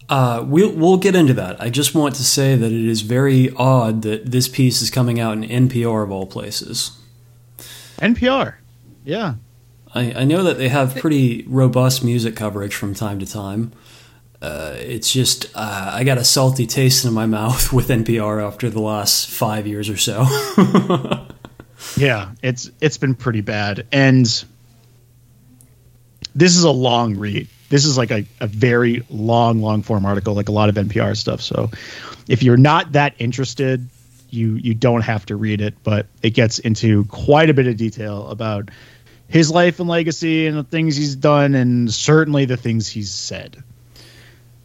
Uh, we'll, we'll get into that. I just want to say that it is very odd that this piece is coming out in NPR of all places. NPR, yeah. I, I know that they have pretty robust music coverage from time to time. Uh, it's just uh, I got a salty taste in my mouth <laughs> with NPR after the last five years or so. <laughs> yeah, it's it's been pretty bad, and this is a long read. This is like a, a very long, long form article, like a lot of NPR stuff. So if you're not that interested, you you don't have to read it, but it gets into quite a bit of detail about his life and legacy and the things he's done and certainly the things he's said.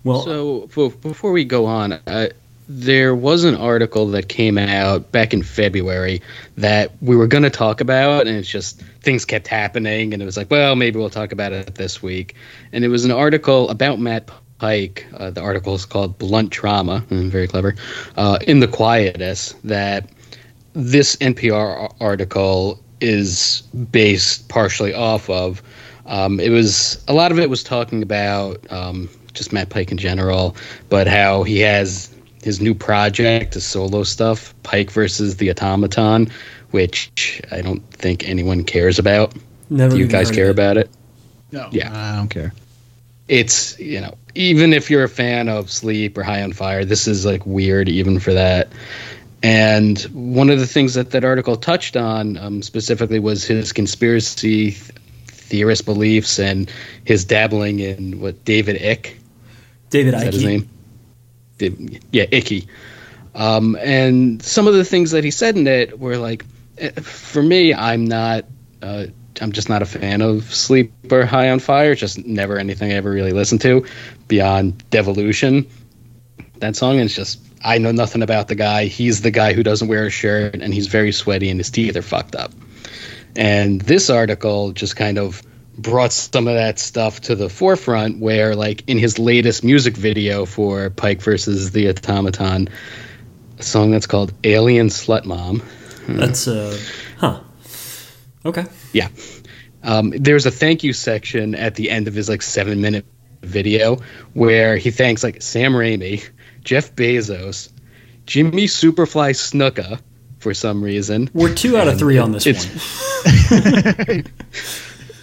Well, so before we go on, uh, there was an article that came out back in February that we were going to talk about, and it's just things kept happening, and it was like, well, maybe we'll talk about it this week. And it was an article about Matt Pike. Uh, the article is called "Blunt Trauma," mm, very clever. Uh, in the quietus, that this NPR article is based partially off of. Um, it was a lot of it was talking about um, just Matt Pike in general, but how he has his new project, his solo stuff, Pike versus the Automaton, which I don't think anyone cares about. Never Do you guys care it. about it? No. Yeah. I don't care. It's, you know, even if you're a fan of Sleep or High on Fire, this is like weird even for that. And one of the things that that article touched on um, specifically was his conspiracy th- theorist beliefs and his dabbling in what David Icke. David Icke. his name? yeah, icky. Um, and some of the things that he said in it were like, eh, for me, I'm not, uh, I'm just not a fan of Sleep or High on Fire. Just never anything I ever really listened to beyond Devolution. That song is just, I know nothing about the guy. He's the guy who doesn't wear a shirt and he's very sweaty and his teeth are fucked up. And this article just kind of brought some of that stuff to the forefront where like in his latest music video for Pike versus the Automaton a song that's called Alien Slut Mom that's uh huh okay yeah um, there's a thank you section at the end of his like seven minute video where he thanks like Sam Raimi Jeff Bezos Jimmy Superfly Snuka for some reason we're two out of three on this one <laughs>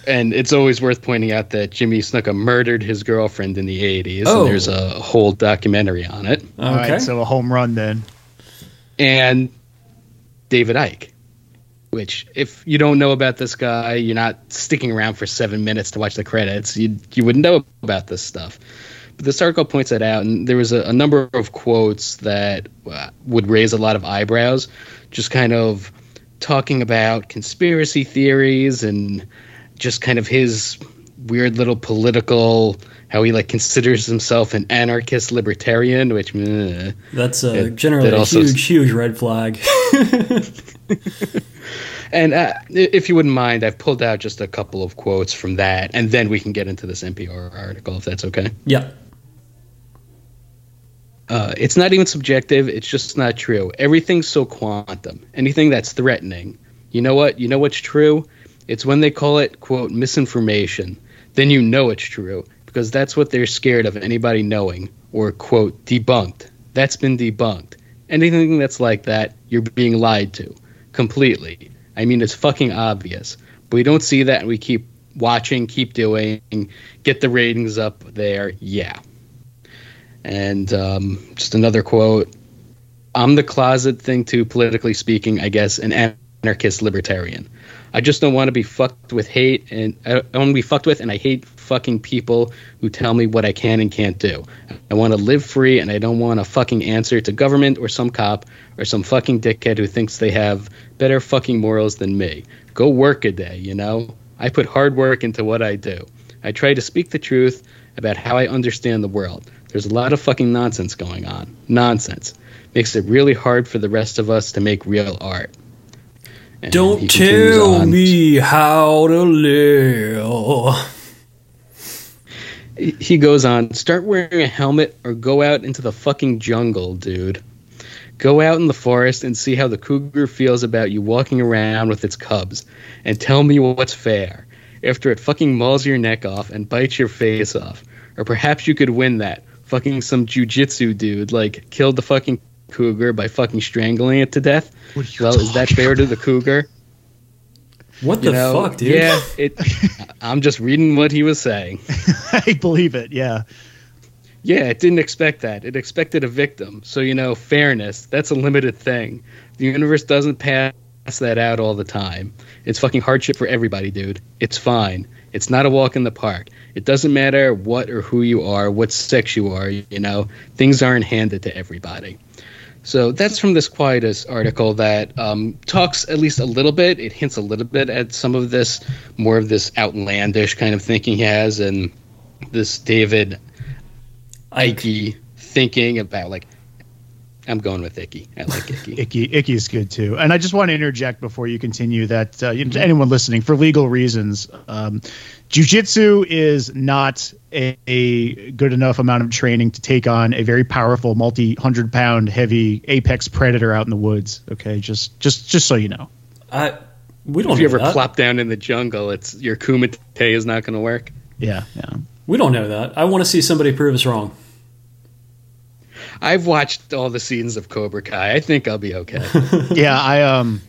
and it's always worth pointing out that Jimmy Snuka murdered his girlfriend in the 80s. Oh. And there's a whole documentary on it. Okay. All right, so a home run then. And David Icke, which, if you don't know about this guy, you're not sticking around for seven minutes to watch the credits, you, you wouldn't know about this stuff. But this article points that out, and there was a, a number of quotes that uh, would raise a lot of eyebrows, just kind of talking about conspiracy theories and just kind of his weird little political how he like considers himself an anarchist libertarian which uh, that's uh, it, generally a huge huge red flag <laughs> <laughs> and uh, if you wouldn't mind i've pulled out just a couple of quotes from that and then we can get into this npr article if that's okay yeah uh, it's not even subjective it's just not true everything's so quantum anything that's threatening you know what you know what's true it's when they call it, quote, misinformation, then you know it's true, because that's what they're scared of anybody knowing, or, quote, debunked. That's been debunked. Anything that's like that, you're being lied to. Completely. I mean, it's fucking obvious. But we don't see that, and we keep watching, keep doing, get the ratings up there. Yeah. And um, just another quote I'm the closet thing, too, politically speaking, I guess, an anarchist libertarian. I just don't want to be fucked with hate, and I don't want to be fucked with, and I hate fucking people who tell me what I can and can't do. I want to live free, and I don't want a fucking answer to government or some cop or some fucking dickhead who thinks they have better fucking morals than me. Go work a day, you know? I put hard work into what I do. I try to speak the truth about how I understand the world. There's a lot of fucking nonsense going on. Nonsense. Makes it really hard for the rest of us to make real art. And Don't tell me how to live. He goes on, start wearing a helmet or go out into the fucking jungle, dude. Go out in the forest and see how the cougar feels about you walking around with its cubs, and tell me what's fair. After it fucking mauls your neck off and bites your face off. Or perhaps you could win that. Fucking some jujitsu dude, like, killed the fucking cougar by fucking strangling it to death. Well, is that fair to the cougar? What the know, fuck, dude? Yeah, <laughs> it. I'm just reading what he was saying. <laughs> I believe it. Yeah. Yeah, it didn't expect that. It expected a victim. So you know, fairness. That's a limited thing. The universe doesn't pass that out all the time. It's fucking hardship for everybody, dude. It's fine. It's not a walk in the park. It doesn't matter what or who you are, what sex you are. You know, things aren't handed to everybody. So that's from this Quietus article that um, talks at least a little bit. It hints a little bit at some of this, more of this outlandish kind of thinking he has, and this David Icke thinking about like. I'm going with Icky. I like Icky. <laughs> Icky, Icky is good too. And I just want to interject before you continue that uh, anyone listening, for legal reasons, um, Jiu-jitsu is not a, a, good enough amount of training to take on a very powerful, multi-hundred pound, heavy apex predator out in the woods. Okay, just just just so you know. I we don't. If you ever that. plop down in the jungle, it's your kumite is not going to work. Yeah, yeah. We don't know that. I want to see somebody prove us wrong. I've watched all the scenes of Cobra Kai. I think I'll be okay. <laughs> yeah, I um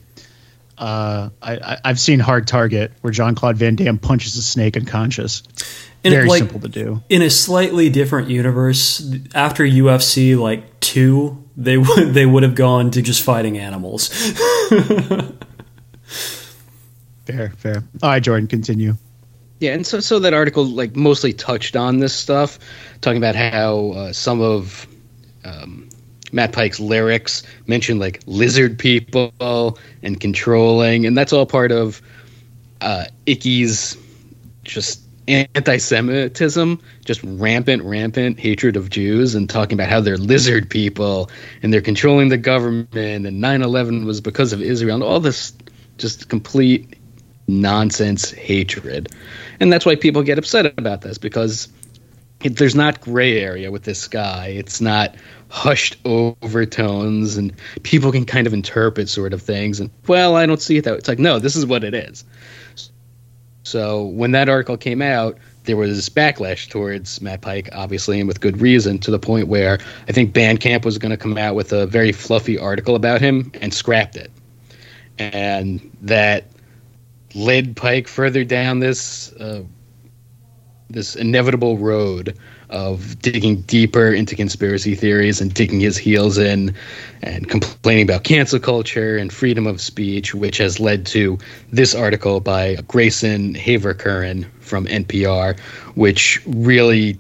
uh, I, have seen Hard Target where Jean Claude Van Damme punches a snake unconscious. And Very like, simple to do. In a slightly different universe, after UFC like two, they <laughs> would they would have gone to just fighting animals. <laughs> fair, fair. All right, Jordan, continue. Yeah, and so so that article like mostly touched on this stuff, talking about how uh, some of um, Matt Pike's lyrics mention like lizard people and controlling, and that's all part of uh, Icky's just anti-Semitism, just rampant, rampant hatred of Jews, and talking about how they're lizard people and they're controlling the government, and 9/11 was because of Israel, and all this just complete nonsense hatred, and that's why people get upset about this because it, there's not gray area with this guy. It's not hushed overtones and people can kind of interpret sort of things and well i don't see it that way. it's like no this is what it is so when that article came out there was backlash towards matt pike obviously and with good reason to the point where i think bandcamp was going to come out with a very fluffy article about him and scrapped it and that led pike further down this uh, this inevitable road of digging deeper into conspiracy theories and digging his heels in and complaining about cancel culture and freedom of speech, which has led to this article by Grayson Haver Currin from NPR, which really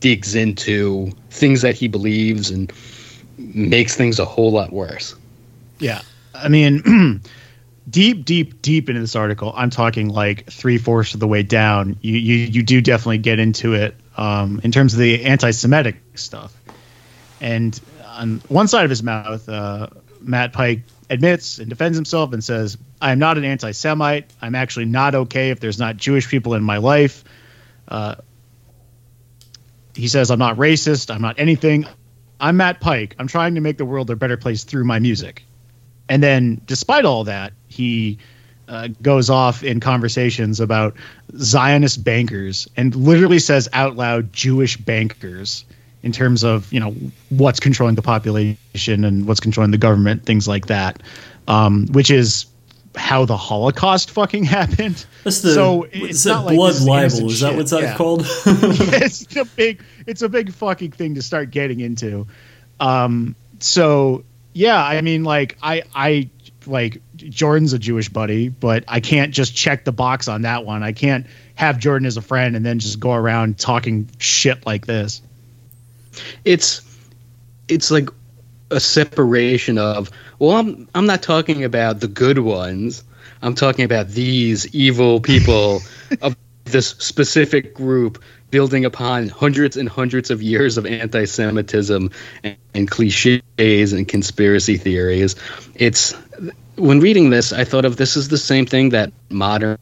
digs into things that he believes and makes things a whole lot worse. Yeah. I mean, <clears throat> deep, deep, deep into this article, I'm talking like three fourths of the way down. You, you, you do definitely get into it um, in terms of the anti-Semitic stuff. And on one side of his mouth, uh, Matt Pike admits and defends himself and says, "I am not an anti-Semite. I'm actually not okay if there's not Jewish people in my life." Uh, he says, "I'm not racist. I'm not anything. I'm Matt Pike. I'm trying to make the world a better place through my music." And then, despite all that, he uh, goes off in conversations about Zionist bankers and literally says out loud Jewish bankers in terms of you know what's controlling the population and what's controlling the government, things like that, um, which is how the Holocaust fucking <laughs> happened. That's the so it's not like blood libel. Is that what's that yeah. called? <laughs> <laughs> it's a big it's a big fucking thing to start getting into. Um, so yeah, I mean, like I I like Jordan's a Jewish buddy, but I can't just check the box on that one. I can't have Jordan as a friend and then just go around talking shit like this. It's it's like a separation of well, I'm I'm not talking about the good ones. I'm talking about these evil people <laughs> of this specific group building upon hundreds and hundreds of years of anti-Semitism and, and, cliches and conspiracy theories. It's when reading this, I thought of this is the same thing that modern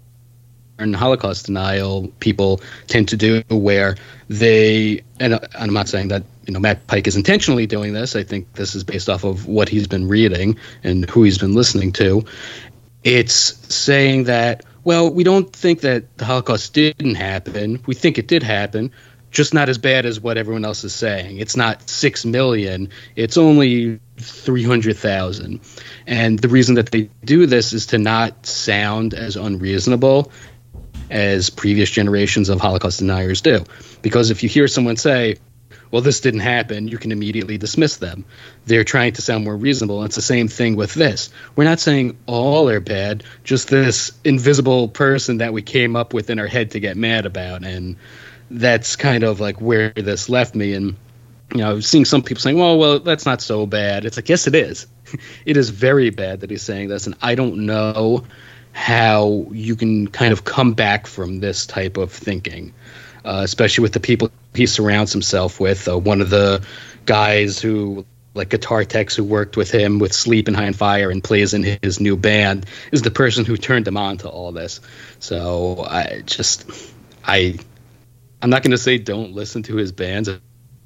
and Holocaust denial people tend to do, where they and I'm not saying that you know Matt Pike is intentionally doing this. I think this is based off of what he's been reading and who he's been listening to. It's saying that well, we don't think that the Holocaust didn't happen. We think it did happen, just not as bad as what everyone else is saying. It's not 6 million, it's only 300,000. And the reason that they do this is to not sound as unreasonable as previous generations of Holocaust deniers do. Because if you hear someone say, well, this didn't happen, you can immediately dismiss them. They're trying to sound more reasonable. It's the same thing with this. We're not saying all are bad, just this invisible person that we came up with in our head to get mad about. And that's kind of like where this left me. And, you know, seeing some people saying, well, well, that's not so bad. It's like, yes, it is. <laughs> it is very bad that he's saying this. And I don't know how you can kind of come back from this type of thinking uh, especially with the people he surrounds himself with. Uh, one of the guys who, like guitar techs who worked with him with Sleep and High and Fire and plays in his new band, is the person who turned him on to all this. So I just, I, I'm not going to say don't listen to his bands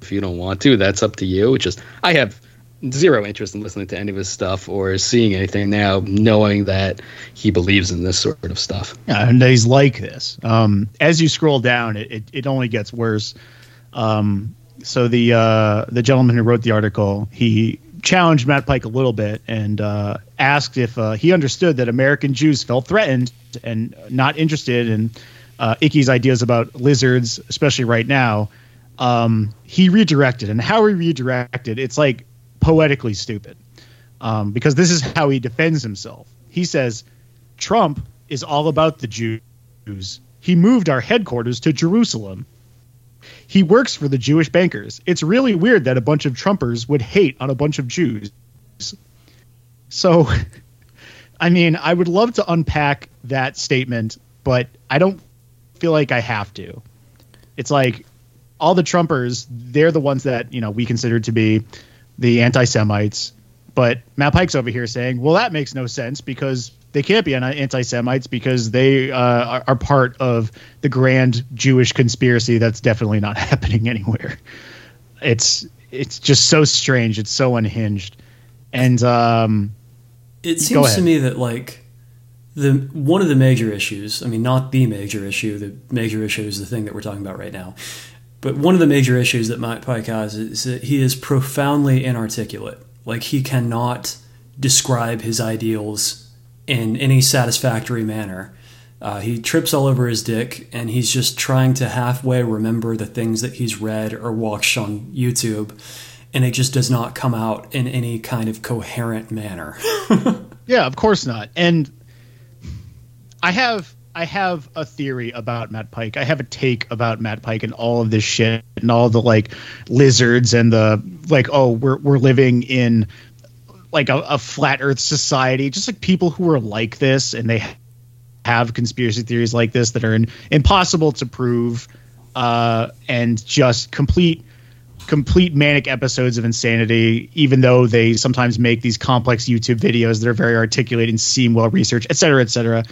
if you don't want to. That's up to you. Just I have zero interest in listening to any of his stuff or seeing anything now, knowing that he believes in this sort of stuff. Yeah, and he's like this. Um, as you scroll down, it, it, it only gets worse. Um, so the uh, the gentleman who wrote the article, he challenged Matt Pike a little bit and uh, asked if uh, he understood that American Jews felt threatened and not interested in uh, Icky's ideas about lizards, especially right now. Um, he redirected, and how he redirected, it's like poetically stupid um, because this is how he defends himself. He says, Trump is all about the Jews. He moved our headquarters to Jerusalem. He works for the Jewish bankers. It's really weird that a bunch of Trumpers would hate on a bunch of Jews. So, <laughs> I mean, I would love to unpack that statement, but I don't feel like I have to. It's like all the Trumpers, they're the ones that, you know, we consider to be the anti-Semites. But Matt Pike's over here saying, well, that makes no sense because they can't be anti-Semites because they uh, are, are, part of the grand Jewish conspiracy that's definitely not <laughs> happening anywhere. It's it's just so strange. It's so unhinged, and um, it seems to me that like the one of the major issues. I mean, not the major issue. The major issue is the thing that we're talking about right now. But one of the major issues that Mike Pike has is that he is profoundly inarticulate. Like he cannot describe his ideals in any satisfactory manner. Uh, he trips all over his dick, and he's just trying to halfway remember the things that he's read or watched on YouTube, and it just does not come out in any kind of coherent manner. <laughs> yeah, of course not. And I have I have a theory about Matt Pike. I have a take about Matt Pike and all of this shit and all the like lizards and the like. Oh, we're we're living in like a, a flat Earth society. Just like people who are like this and they have conspiracy theories like this that are in, impossible to prove, uh, and just complete complete manic episodes of insanity, even though they sometimes make these complex YouTube videos that are very articulate and seem well researched, et cetera, et cetera.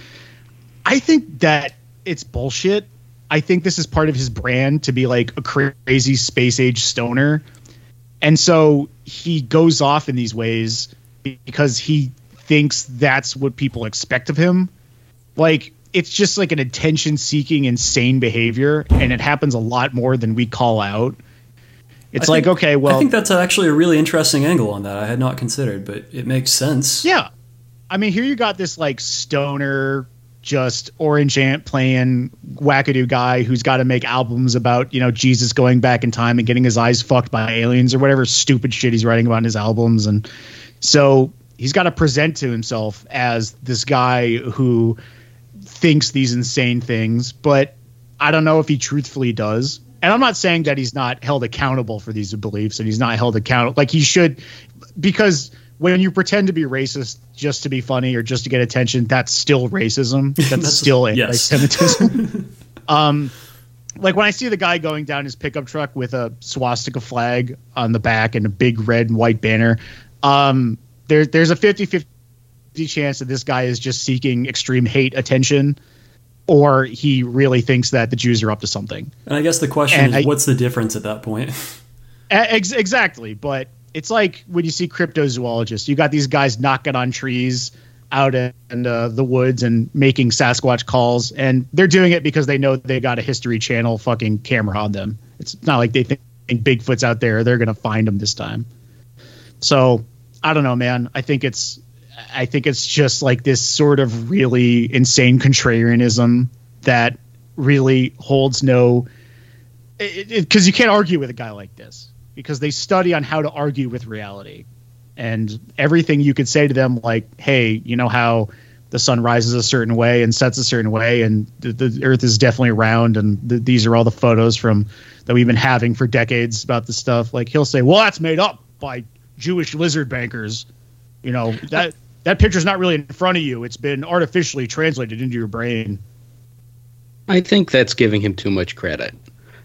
I think that it's bullshit. I think this is part of his brand to be like a crazy space age stoner. And so he goes off in these ways because he thinks that's what people expect of him. Like it's just like an attention seeking insane behavior and it happens a lot more than we call out. It's I like think, okay, well I think that's actually a really interesting angle on that. I had not considered, but it makes sense. Yeah. I mean, here you got this like stoner just orange ant playing wackadoo guy who's got to make albums about you know jesus going back in time and getting his eyes fucked by aliens or whatever stupid shit he's writing about in his albums and so he's got to present to himself as this guy who thinks these insane things, but I don't know if he truthfully does. And I'm not saying that he's not held accountable for these beliefs and he's not held accountable like he should because when you pretend to be racist just to be funny or just to get attention, that's still racism. <laughs> That's, that's still anti-Semitism. <laughs> um, like when I see the guy going down his pickup truck with a swastika flag on the back and a big red and white banner, um, there, there's a 50 50 chance that this guy is just seeking extreme hate attention or he really thinks that the Jews are up to something. And I guess the question and is I, what's the difference at that point? <laughs> ex- exactly. But it's like when you see cryptozoologists, you got these guys knocking on trees out in uh, the woods and making Sasquatch calls, and they're doing it because they know they got a History Channel fucking camera on them. It's not like they think Bigfoot's out there; they're gonna find them this time. So I don't know, man. I think it's I think it's just like this sort of really insane contrarianism that really holds no because you can't argue with a guy like this because they study on how to argue with reality. And everything you could say to them like hey you know how the sun rises a certain way and sets a certain way and the, the earth is definitely round and the, these are all the photos from that we've been having for decades about the stuff like he'll say well that's made up by jewish lizard bankers. You know <laughs> that that picture's not really in front of you. It's been artificially translated into your brain. I think that's giving him too much credit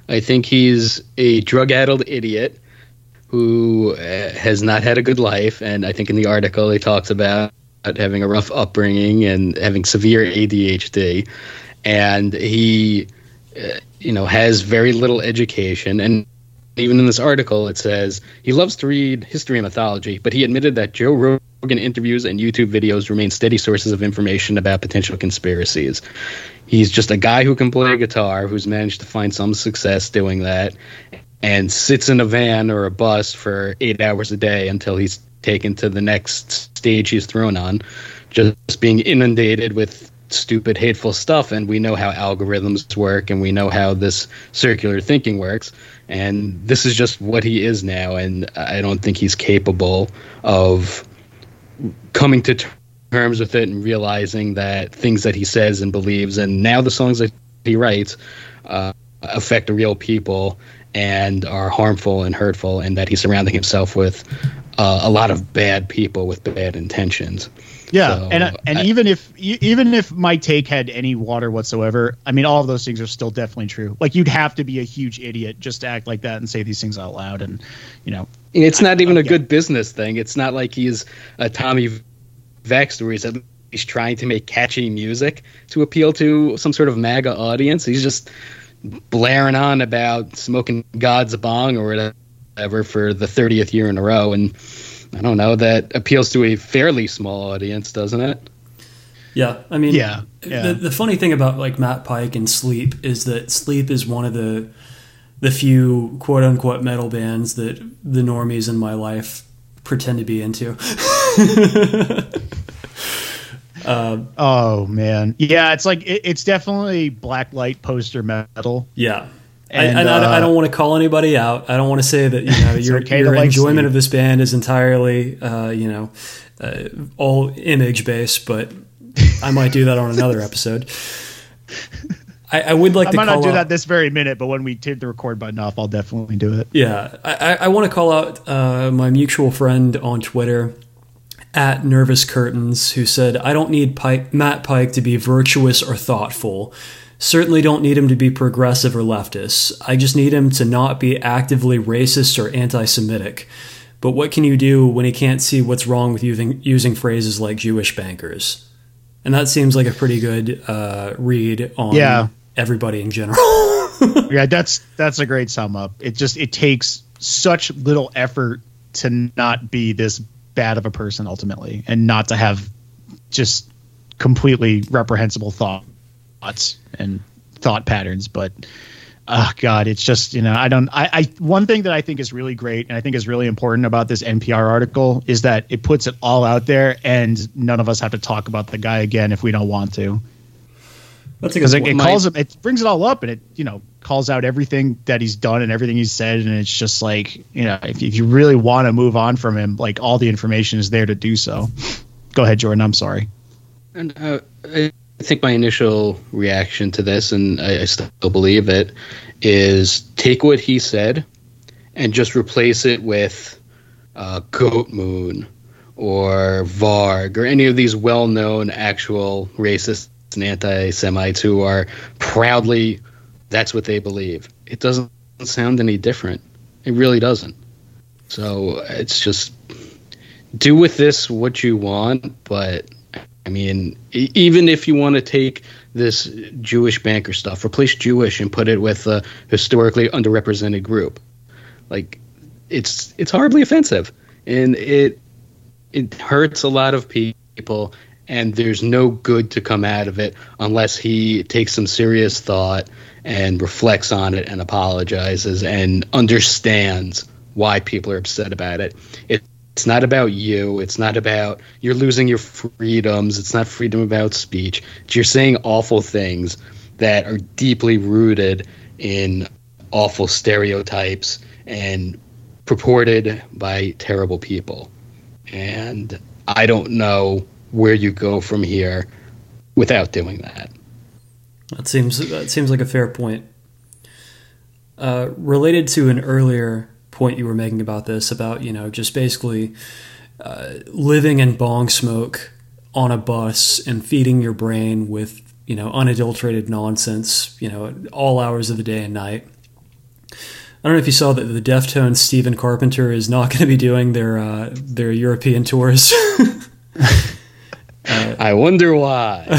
I think he's a drug addled idiot who uh, has not had a good life. And I think in the article he talks about having a rough upbringing and having severe ADHD. And he, uh, you know, has very little education. And even in this article, it says he loves to read history and mythology, but he admitted that Joe Rogan interviews and YouTube videos remain steady sources of information about potential conspiracies. He's just a guy who can play guitar, who's managed to find some success doing that, and sits in a van or a bus for eight hours a day until he's taken to the next stage he's thrown on, just being inundated with stupid, hateful stuff. And we know how algorithms work, and we know how this circular thinking works. And this is just what he is now. And I don't think he's capable of coming to terms with it and realizing that things that he says and believes, and now the songs that he writes, uh, affect real people and are harmful and hurtful, and that he's surrounding himself with uh, a lot of bad people with bad intentions. Yeah, so, and uh, and I, even if even if my take had any water whatsoever, I mean, all of those things are still definitely true. Like you'd have to be a huge idiot just to act like that and say these things out loud, and you know, it's not even a good business thing. It's not like he's a Tommy Vext where he's at least trying to make catchy music to appeal to some sort of MAGA audience. He's just blaring on about smoking God's bong or whatever for the 30th year in a row. And I don't know, that appeals to a fairly small audience, doesn't it? Yeah, I mean, yeah, yeah. The, the funny thing about like Matt Pike and Sleep is that Sleep is one of the the few quote unquote metal bands that the normies in my life pretend to be into. <laughs> uh, oh man, yeah, it's like it, it's definitely black light poster metal. Yeah. And, I, uh, I, don't want to call anybody out. I don't want to say that you know <laughs> your, okay your enjoyment of this band is entirely uh, you know uh, all image based, but I might do that on another episode. <laughs> I, I, would like I to. might not do out, that this very minute, but when we take the record button off, I'll definitely do it. Yeah, I, I want to call out uh, my mutual friend on Twitter at Nervous Curtains who said, "I don't need Pike, Matt Pike to be virtuous or thoughtful. Certainly don't need him to be progressive or leftist. I just need him to not be actively racist or anti-Semitic." But what can you do when he can't see what's wrong with using, using phrases like Jewish bankers? And that seems like a pretty good uh, read on yeah everybody in general. <laughs> yeah, that's that's a great sum up. It just it takes such little effort to not be this bad of a person ultimately, and not to have just completely reprehensible thoughts and thought patterns. But oh god, it's just you know I don't I, I one thing that I think is really great and I think is really important about this NPR article is that it puts it all out there, and none of us have to talk about the guy again if we don't want to. That's because it, it calls him, it brings it all up, and it you know calls out everything that he's done and everything he's said, and it's just like you know, if, if you really want to move on from him, like all the information is there to do so. Go ahead, Jordan. I'm sorry. And uh, I think my initial reaction to this, and I, I still believe it, is take what he said and just replace it with uh, Goat Moon or Varg or any of these well-known actual racists and anti-Semites who are proudly that's what they believe. It doesn't sound any different. It really doesn't. So it's just do with this what you want, but I mean, even if you want to take this Jewish banker stuff, replace Jewish and put it with a historically underrepresented group, like it's it's horribly offensive and it it hurts a lot of people and there's no good to come out of it unless he takes some serious thought and reflects on it and apologizes and understands why people are upset about it. It it's not about you. It's not about you're losing your freedoms. It's not freedom about speech. You're saying awful things that are deeply rooted in awful stereotypes and purported by terrible people. And I don't know where you go from here without doing that. That seems that seems like a fair point. Uh, related to an earlier point you were making about this, about you know just basically uh, living in bong smoke on a bus and feeding your brain with you know unadulterated nonsense, you know, all hours of the day and night. I don't know if you saw that the Deftones Stephen Carpenter is not going to be doing their uh, their European tours. <laughs> uh, I wonder why. <laughs>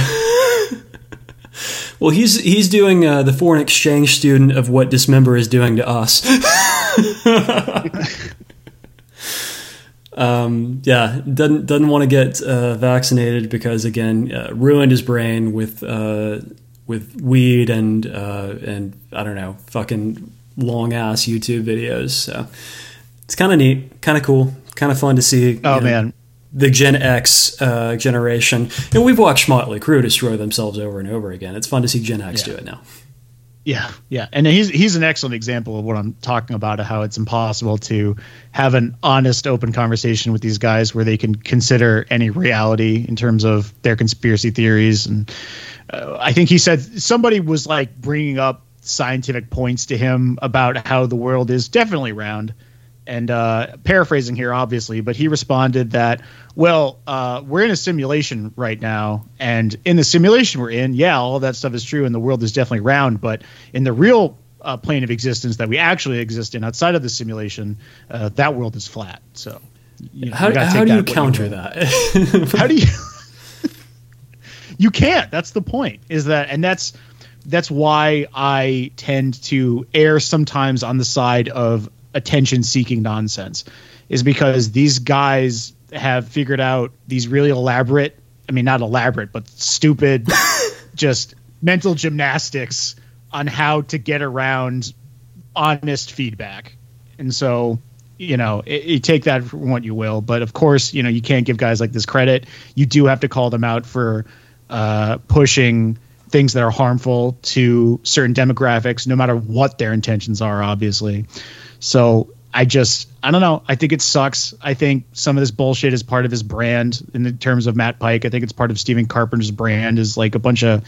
well, he's he's doing uh, the foreign exchange student of what Dismember is doing to us. <laughs> <laughs> um, yeah, doesn't doesn't want to get uh, vaccinated because again, uh, ruined his brain with uh, with weed and and I don't know, fucking long ass YouTube videos. So it's kind of neat, kind of cool, kind of fun to see. Oh know, man, the Gen X uh, generation, and we've watched Motley Crue destroy themselves over and over again. It's fun to see Gen X yeah. do it now. Yeah, yeah, and he's he's an excellent example of what I'm talking about. Of how it's impossible to have an honest, open conversation with these guys where they can consider any reality in terms of their conspiracy theories. And uh, I think he said somebody was like bringing up scientific points to him about how the world is definitely round. And uh, paraphrasing here, obviously, but he responded that, well, uh, we're in a simulation right now. And in the simulation we're in, yeah, all that stuff is true and the world is definitely round. But in the real uh, plane of existence that we actually exist in outside of the simulation, uh, that world is flat. So, you know, how, <laughs> how do you counter you that? how do you? you can't. That's the point. Is that, and that's that's why I tend to err sometimes on the side of attention seeking nonsense is because these guys have figured out these really elaborate I mean not elaborate but stupid <laughs> just mental gymnastics on how to get around honest feedback. And so you know, it, you take that for what you will, but of course, you know, you can't give guys like this credit. You do have to call them out for uh, pushing things that are harmful to certain demographics, no matter what their intentions are, obviously. So I just, I don't know. I think it sucks. I think some of this bullshit is part of his brand in terms of Matt Pike. I think it's part of Stephen Carpenter's brand is like a bunch of,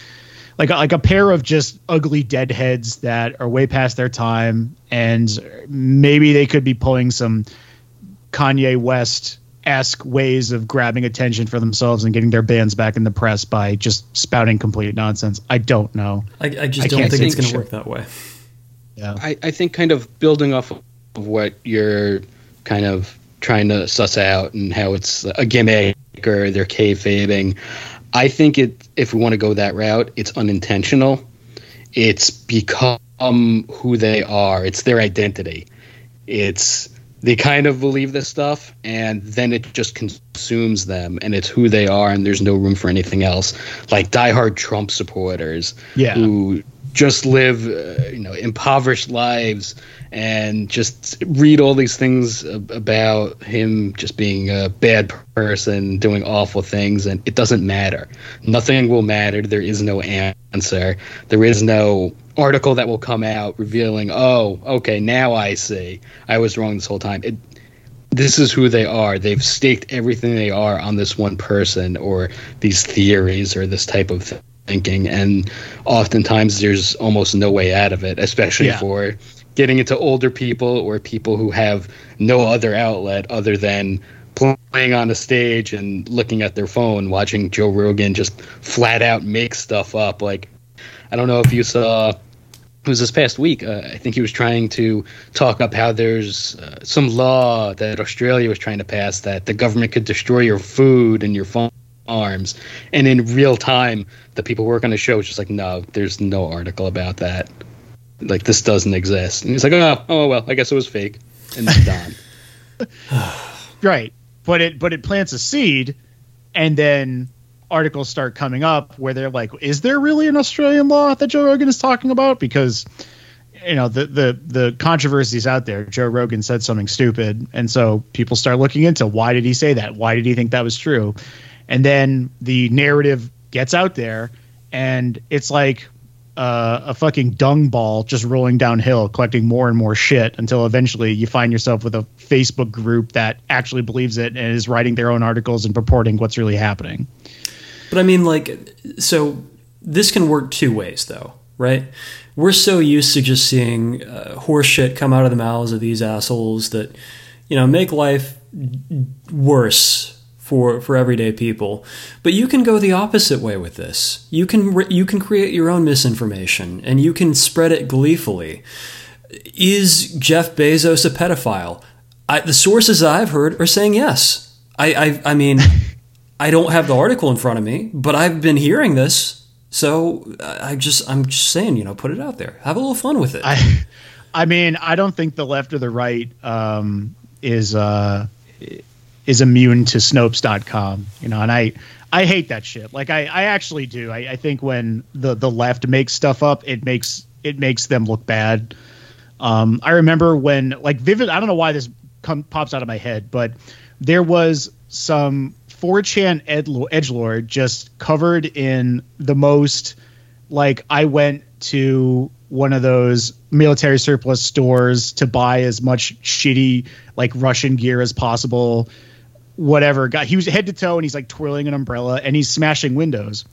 like a, like a pair of just ugly deadheads that are way past their time, and maybe they could be pulling some Kanye West esque ways of grabbing attention for themselves and getting their bands back in the press by just spouting complete nonsense. I don't know. I, I just I don't think, think it's going to work that way. Yeah, I, I think kind of building off of what you're kind of trying to suss out and how it's a gimmick or they're kayfabing. I think it if we want to go that route, it's unintentional. It's become who they are. It's their identity. It's they kind of believe this stuff and then it just consumes them and it's who they are and there's no room for anything else like diehard trump supporters yeah. who just live, uh, you know, impoverished lives and just read all these things about him just being a bad person, doing awful things, and it doesn't matter. Nothing will matter. There is no answer. There is no article that will come out revealing, oh, okay, now I see. I was wrong this whole time. It, this is who they are. They've staked everything they are on this one person or these theories or this type of thinking. And oftentimes there's almost no way out of it, especially yeah. for getting into older people or people who have no other outlet other than playing on a stage and looking at their phone, watching Joe Rogan just flat out make stuff up. Like, I don't know if you saw it was this past week. Uh, I think he was trying to talk up how there's uh, some law that Australia was trying to pass that the government could destroy your food and your farms. And in real time, the people working on the show was just like, no, there's no article about that like this doesn't exist. And he's like, oh, oh well, I guess it was fake, and then done. <laughs> right, but it but it plants a seed, and then articles start coming up where they're like, is there really an Australian law that Joe Rogan is talking about? Because you know the the the controversies out there. Joe Rogan said something stupid, and so people start looking into why did he say that? Why did he think that was true? And then the narrative gets out there, and it's like uh, a fucking dung ball just rolling downhill, collecting more and more shit until eventually you find yourself with a Facebook group that actually believes it and is writing their own articles and purporting what's really happening. But I mean, like, so this can work two ways, though, right? We're so used to just seeing uh, horse shit come out of the mouths of these assholes that, you know, make life worse for for everyday people. But you can go the opposite way with this. You can you can create your own misinformation and you can spread it gleefully. Is Jeff Bezos a pedophile? I, the sources I've heard are saying yes. I I, I mean, I don't have the article in front of me, but I've been hearing this. So I just I'm just saying, you know, put it out there. Have a little fun with it. I, I mean, I don't think the left or the right um, is uh, is immune to Snopes.com, you know, and I I hate that shit. Like I, I actually do. I, I think when the the left makes stuff up, it makes it makes them look bad. Um, I remember when like Vivid. I don't know why this come, pops out of my head, but there was some 4chan edge lord just covered in the most like I went to one of those military surplus stores to buy as much shitty like Russian gear as possible whatever guy. He was head to toe and he's like twirling an umbrella and he's smashing windows.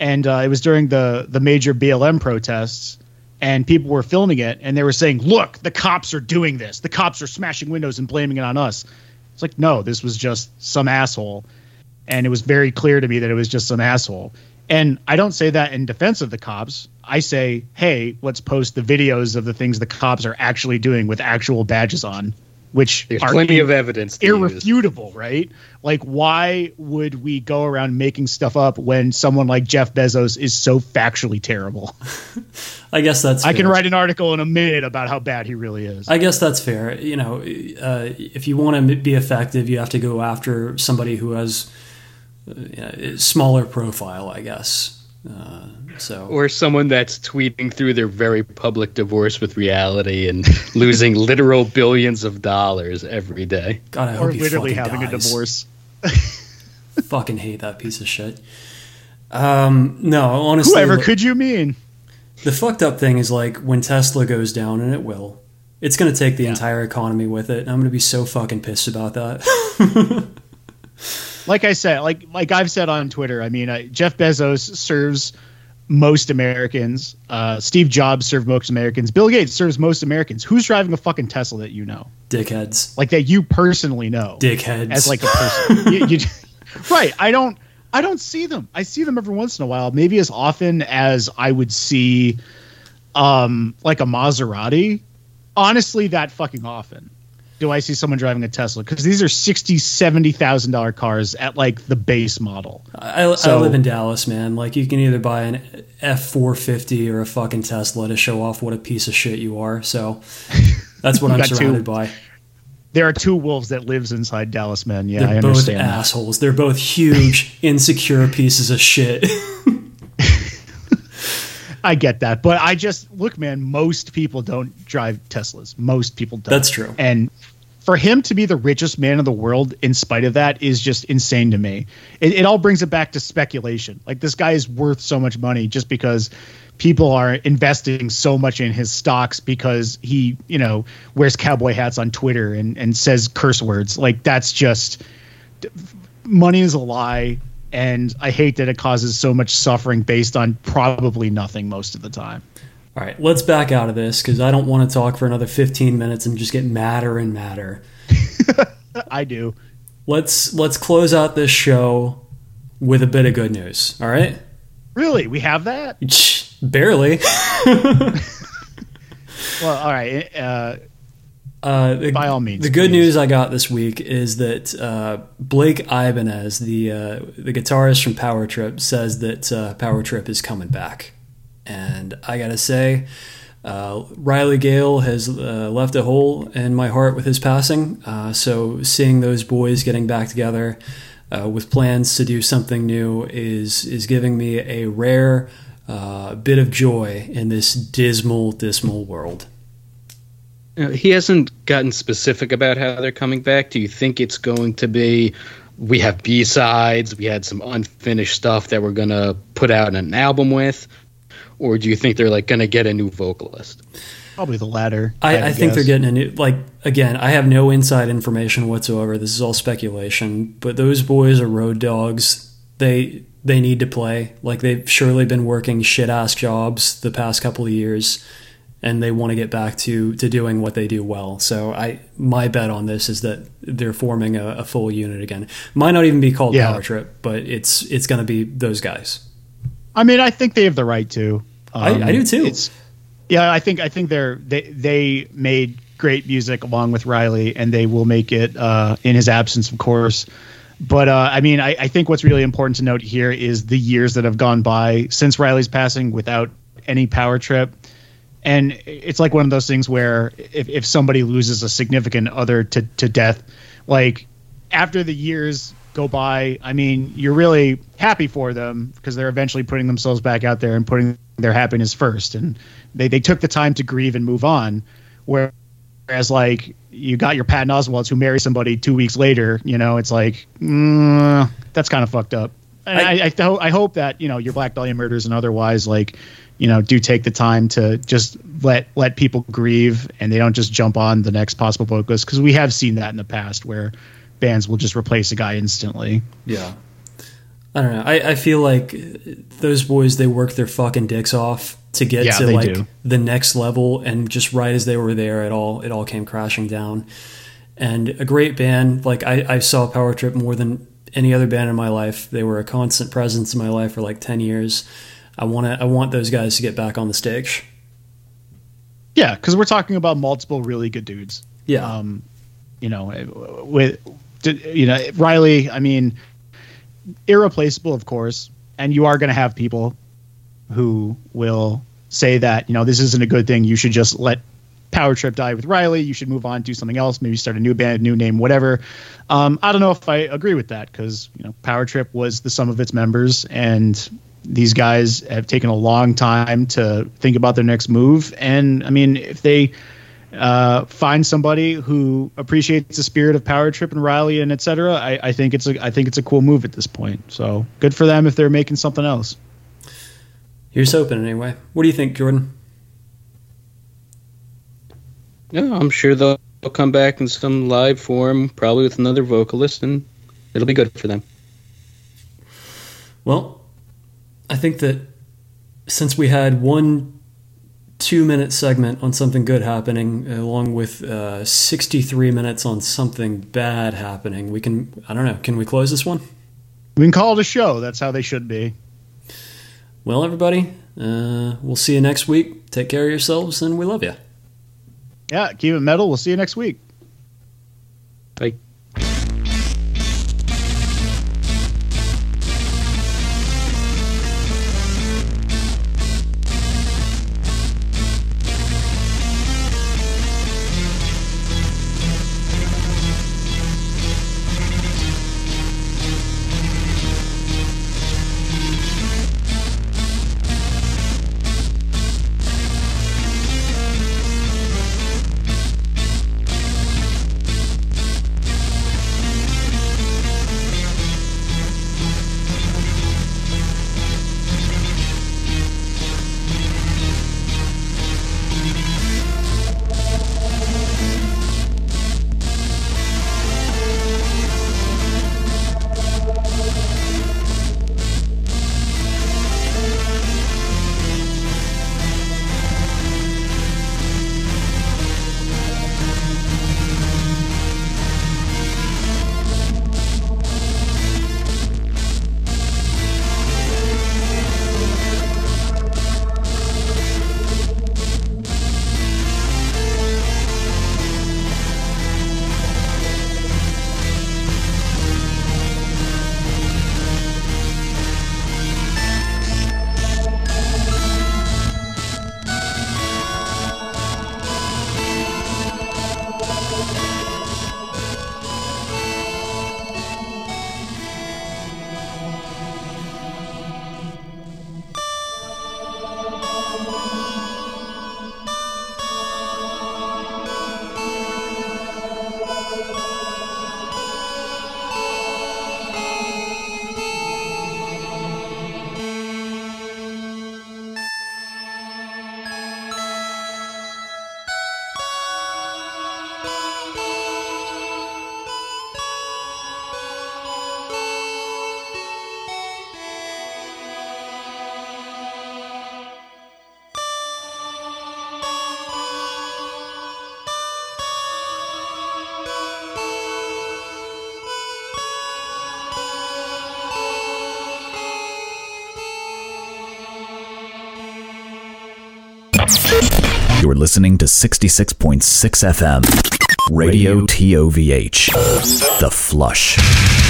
And uh, it was during the the major BLM protests, and people were filming it and they were saying, "Look, the cops are doing this. The cops are smashing windows and blaming it on us." It's like, no, this was just some asshole, and it was very clear to me that it was just some asshole. And I don't say that in defense of the cops. I say, hey, let's post the videos of the things the cops are actually doing with actual badges on which There's are plenty of evidence irrefutable, use. right? Like, why would we go around making stuff up when someone like Jeff Bezos is so factually terrible? <laughs> I guess that's. I can write an article in a minute about how bad he really is. I guess that's fair. You know, uh, if you want to be effective, you have to go after somebody who has a uh, smaller profile. I guess. Uh, so or someone that's tweeting through their very public divorce with reality and <laughs> losing literal billions of dollars every day. God, I hope or he literally having dies. a divorce. <laughs> fucking hate that piece of shit. Um, no, honestly, whoever look, could you mean? The fucked up thing is like when Tesla goes down, and it will. It's going to take the yeah. entire economy with it. And I'm going to be so fucking pissed about that. <laughs> like I said, like like I've said on Twitter, I mean, uh, Jeff Bezos serves most Americans. Uh, Steve Jobs served most Americans. Bill Gates serves most Americans. Who's driving a fucking Tesla that you know? Dickheads. Like that you personally know. Dickheads. As like a person. <laughs> you, you, right. I don't. I don't see them. I see them every once in a while. Maybe as often as I would see, um, like a Maserati. Honestly, that fucking often do I see someone driving a Tesla because these are sixty, seventy thousand dollar cars at like the base model. I, so, I, live in Dallas, man. Like you can either buy an F four fifty or a fucking Tesla to show off what a piece of shit you are. So <laughs> that's what I'm surrounded two, by. There are two wolves that lives inside Dallas, man. Yeah, They're I both understand. Assholes. They're both huge, <laughs> insecure pieces of shit. <laughs> I get that, but I just look, man. Most people don't drive Teslas. Most people don't. That's true. And for him to be the richest man in the world, in spite of that, is just insane to me. It, it all brings it back to speculation. Like this guy is worth so much money just because people are investing so much in his stocks because he, you know, wears cowboy hats on Twitter and, and says curse words. Like that's just money is a lie. And I hate that it causes so much suffering based on probably nothing most of the time. All right, let's back out of this because I don't want to talk for another 15 minutes and just get madder and madder. <laughs> I do. Let's let's close out this show with a bit of good news. All right. Really, we have that? <laughs> Barely. <laughs> well, all right. Uh, uh, the, by all means. The good please. news I got this week is that uh, Blake Ibanez, the uh, the guitarist from Power Trip, says that uh, Power Trip is coming back, and I gotta say. Uh, Riley Gale has uh, left a hole in my heart with his passing. so seeing those boys getting back together with plans to do something new is is giving me a rare bit of joy in this dismal, dismal world. Uh, he hasn't gotten specific about how they're coming back. Do you think it's going to be we have B sides, we had some unfinished stuff that we're gonna put out in an album with, or do you think they're like gonna get a new vocalist? Probably the latter. I, I think they're getting a new like again, I have no inside information whatsoever. This is all speculation, but those boys are road dogs. They they need to play. Like they've surely been working shit ass jobs the past couple of years and they want to get back to to doing what they do well. So I my bet on this is that they're forming a, a full unit again. Might not even be called yeah. Power Trip, but it's it's going to be those guys. I mean, I think they have the right to. Um, I, I, do too. It's, yeah, I think I think they're they they made great music along with Riley, and they will make it uh, in his absence, of course. But uh, I mean, I, I think what's really important to note here is the years that have gone by since Riley's passing without any power trip and it's like one of those things where if, if somebody loses a significant other to, to death like after the years go by i mean you're really happy for them because they're eventually putting themselves back out there and putting their happiness first. And they, they took the time to grieve and move on. Whereas like you got your patton oswalts who marry somebody two weeks later you know it's like mm, that's kind of fucked up I, I, I, I hope that you know your black dahlia murders and otherwise like you know do take the time to just let let people grieve and they don't just jump on the next possible vocalist because we have seen that in the past where bands will just replace a guy instantly. Yeah. I don't know. I, I feel like those boys they work their fucking dicks off to get yeah, to like do. the next level and just right as they were there it all it all came crashing down. And a great band like i, I saw power trip more than any other band in my life they were a constant presence in my life for like 10 years I want to I want those guys to get back on the stage. Yeah, because we're talking about multiple really good dudes. Yeah. Um, you know, with you know Riley. I mean, irreplaceable, of course, and you are going to have people who will say that you know this isn't a good thing. You should just let Power Trip die with Riley. You should move on, do something else, maybe start a new band, new name, whatever. Um, I don't know if I agree with that because you know Power Trip was the sum of its members, and these guys have taken a long time to think about their next move. And I mean, if they uh, find somebody who appreciates the spirit of Power Trip and Riley and etc., I, I think it's a I think it's a cool move at this point. So good for them if they're making something else. Here's hoping anyway. What do you think, Jordan? Yeah, I'm sure they'll come back in some live form, probably with another vocalist, and it'll be good for them. Well, I think that since we had one two minute segment on something good happening, along with uh, 63 minutes on something bad happening, we can, I don't know, can we close this one? We can call it a show. That's how they should be. Well, everybody, uh, we'll see you next week. Take care of yourselves, and we love you. Yeah, keep it metal. We'll see you next week. Bye. Listening to 66.6 FM. Radio TOVH. The Flush.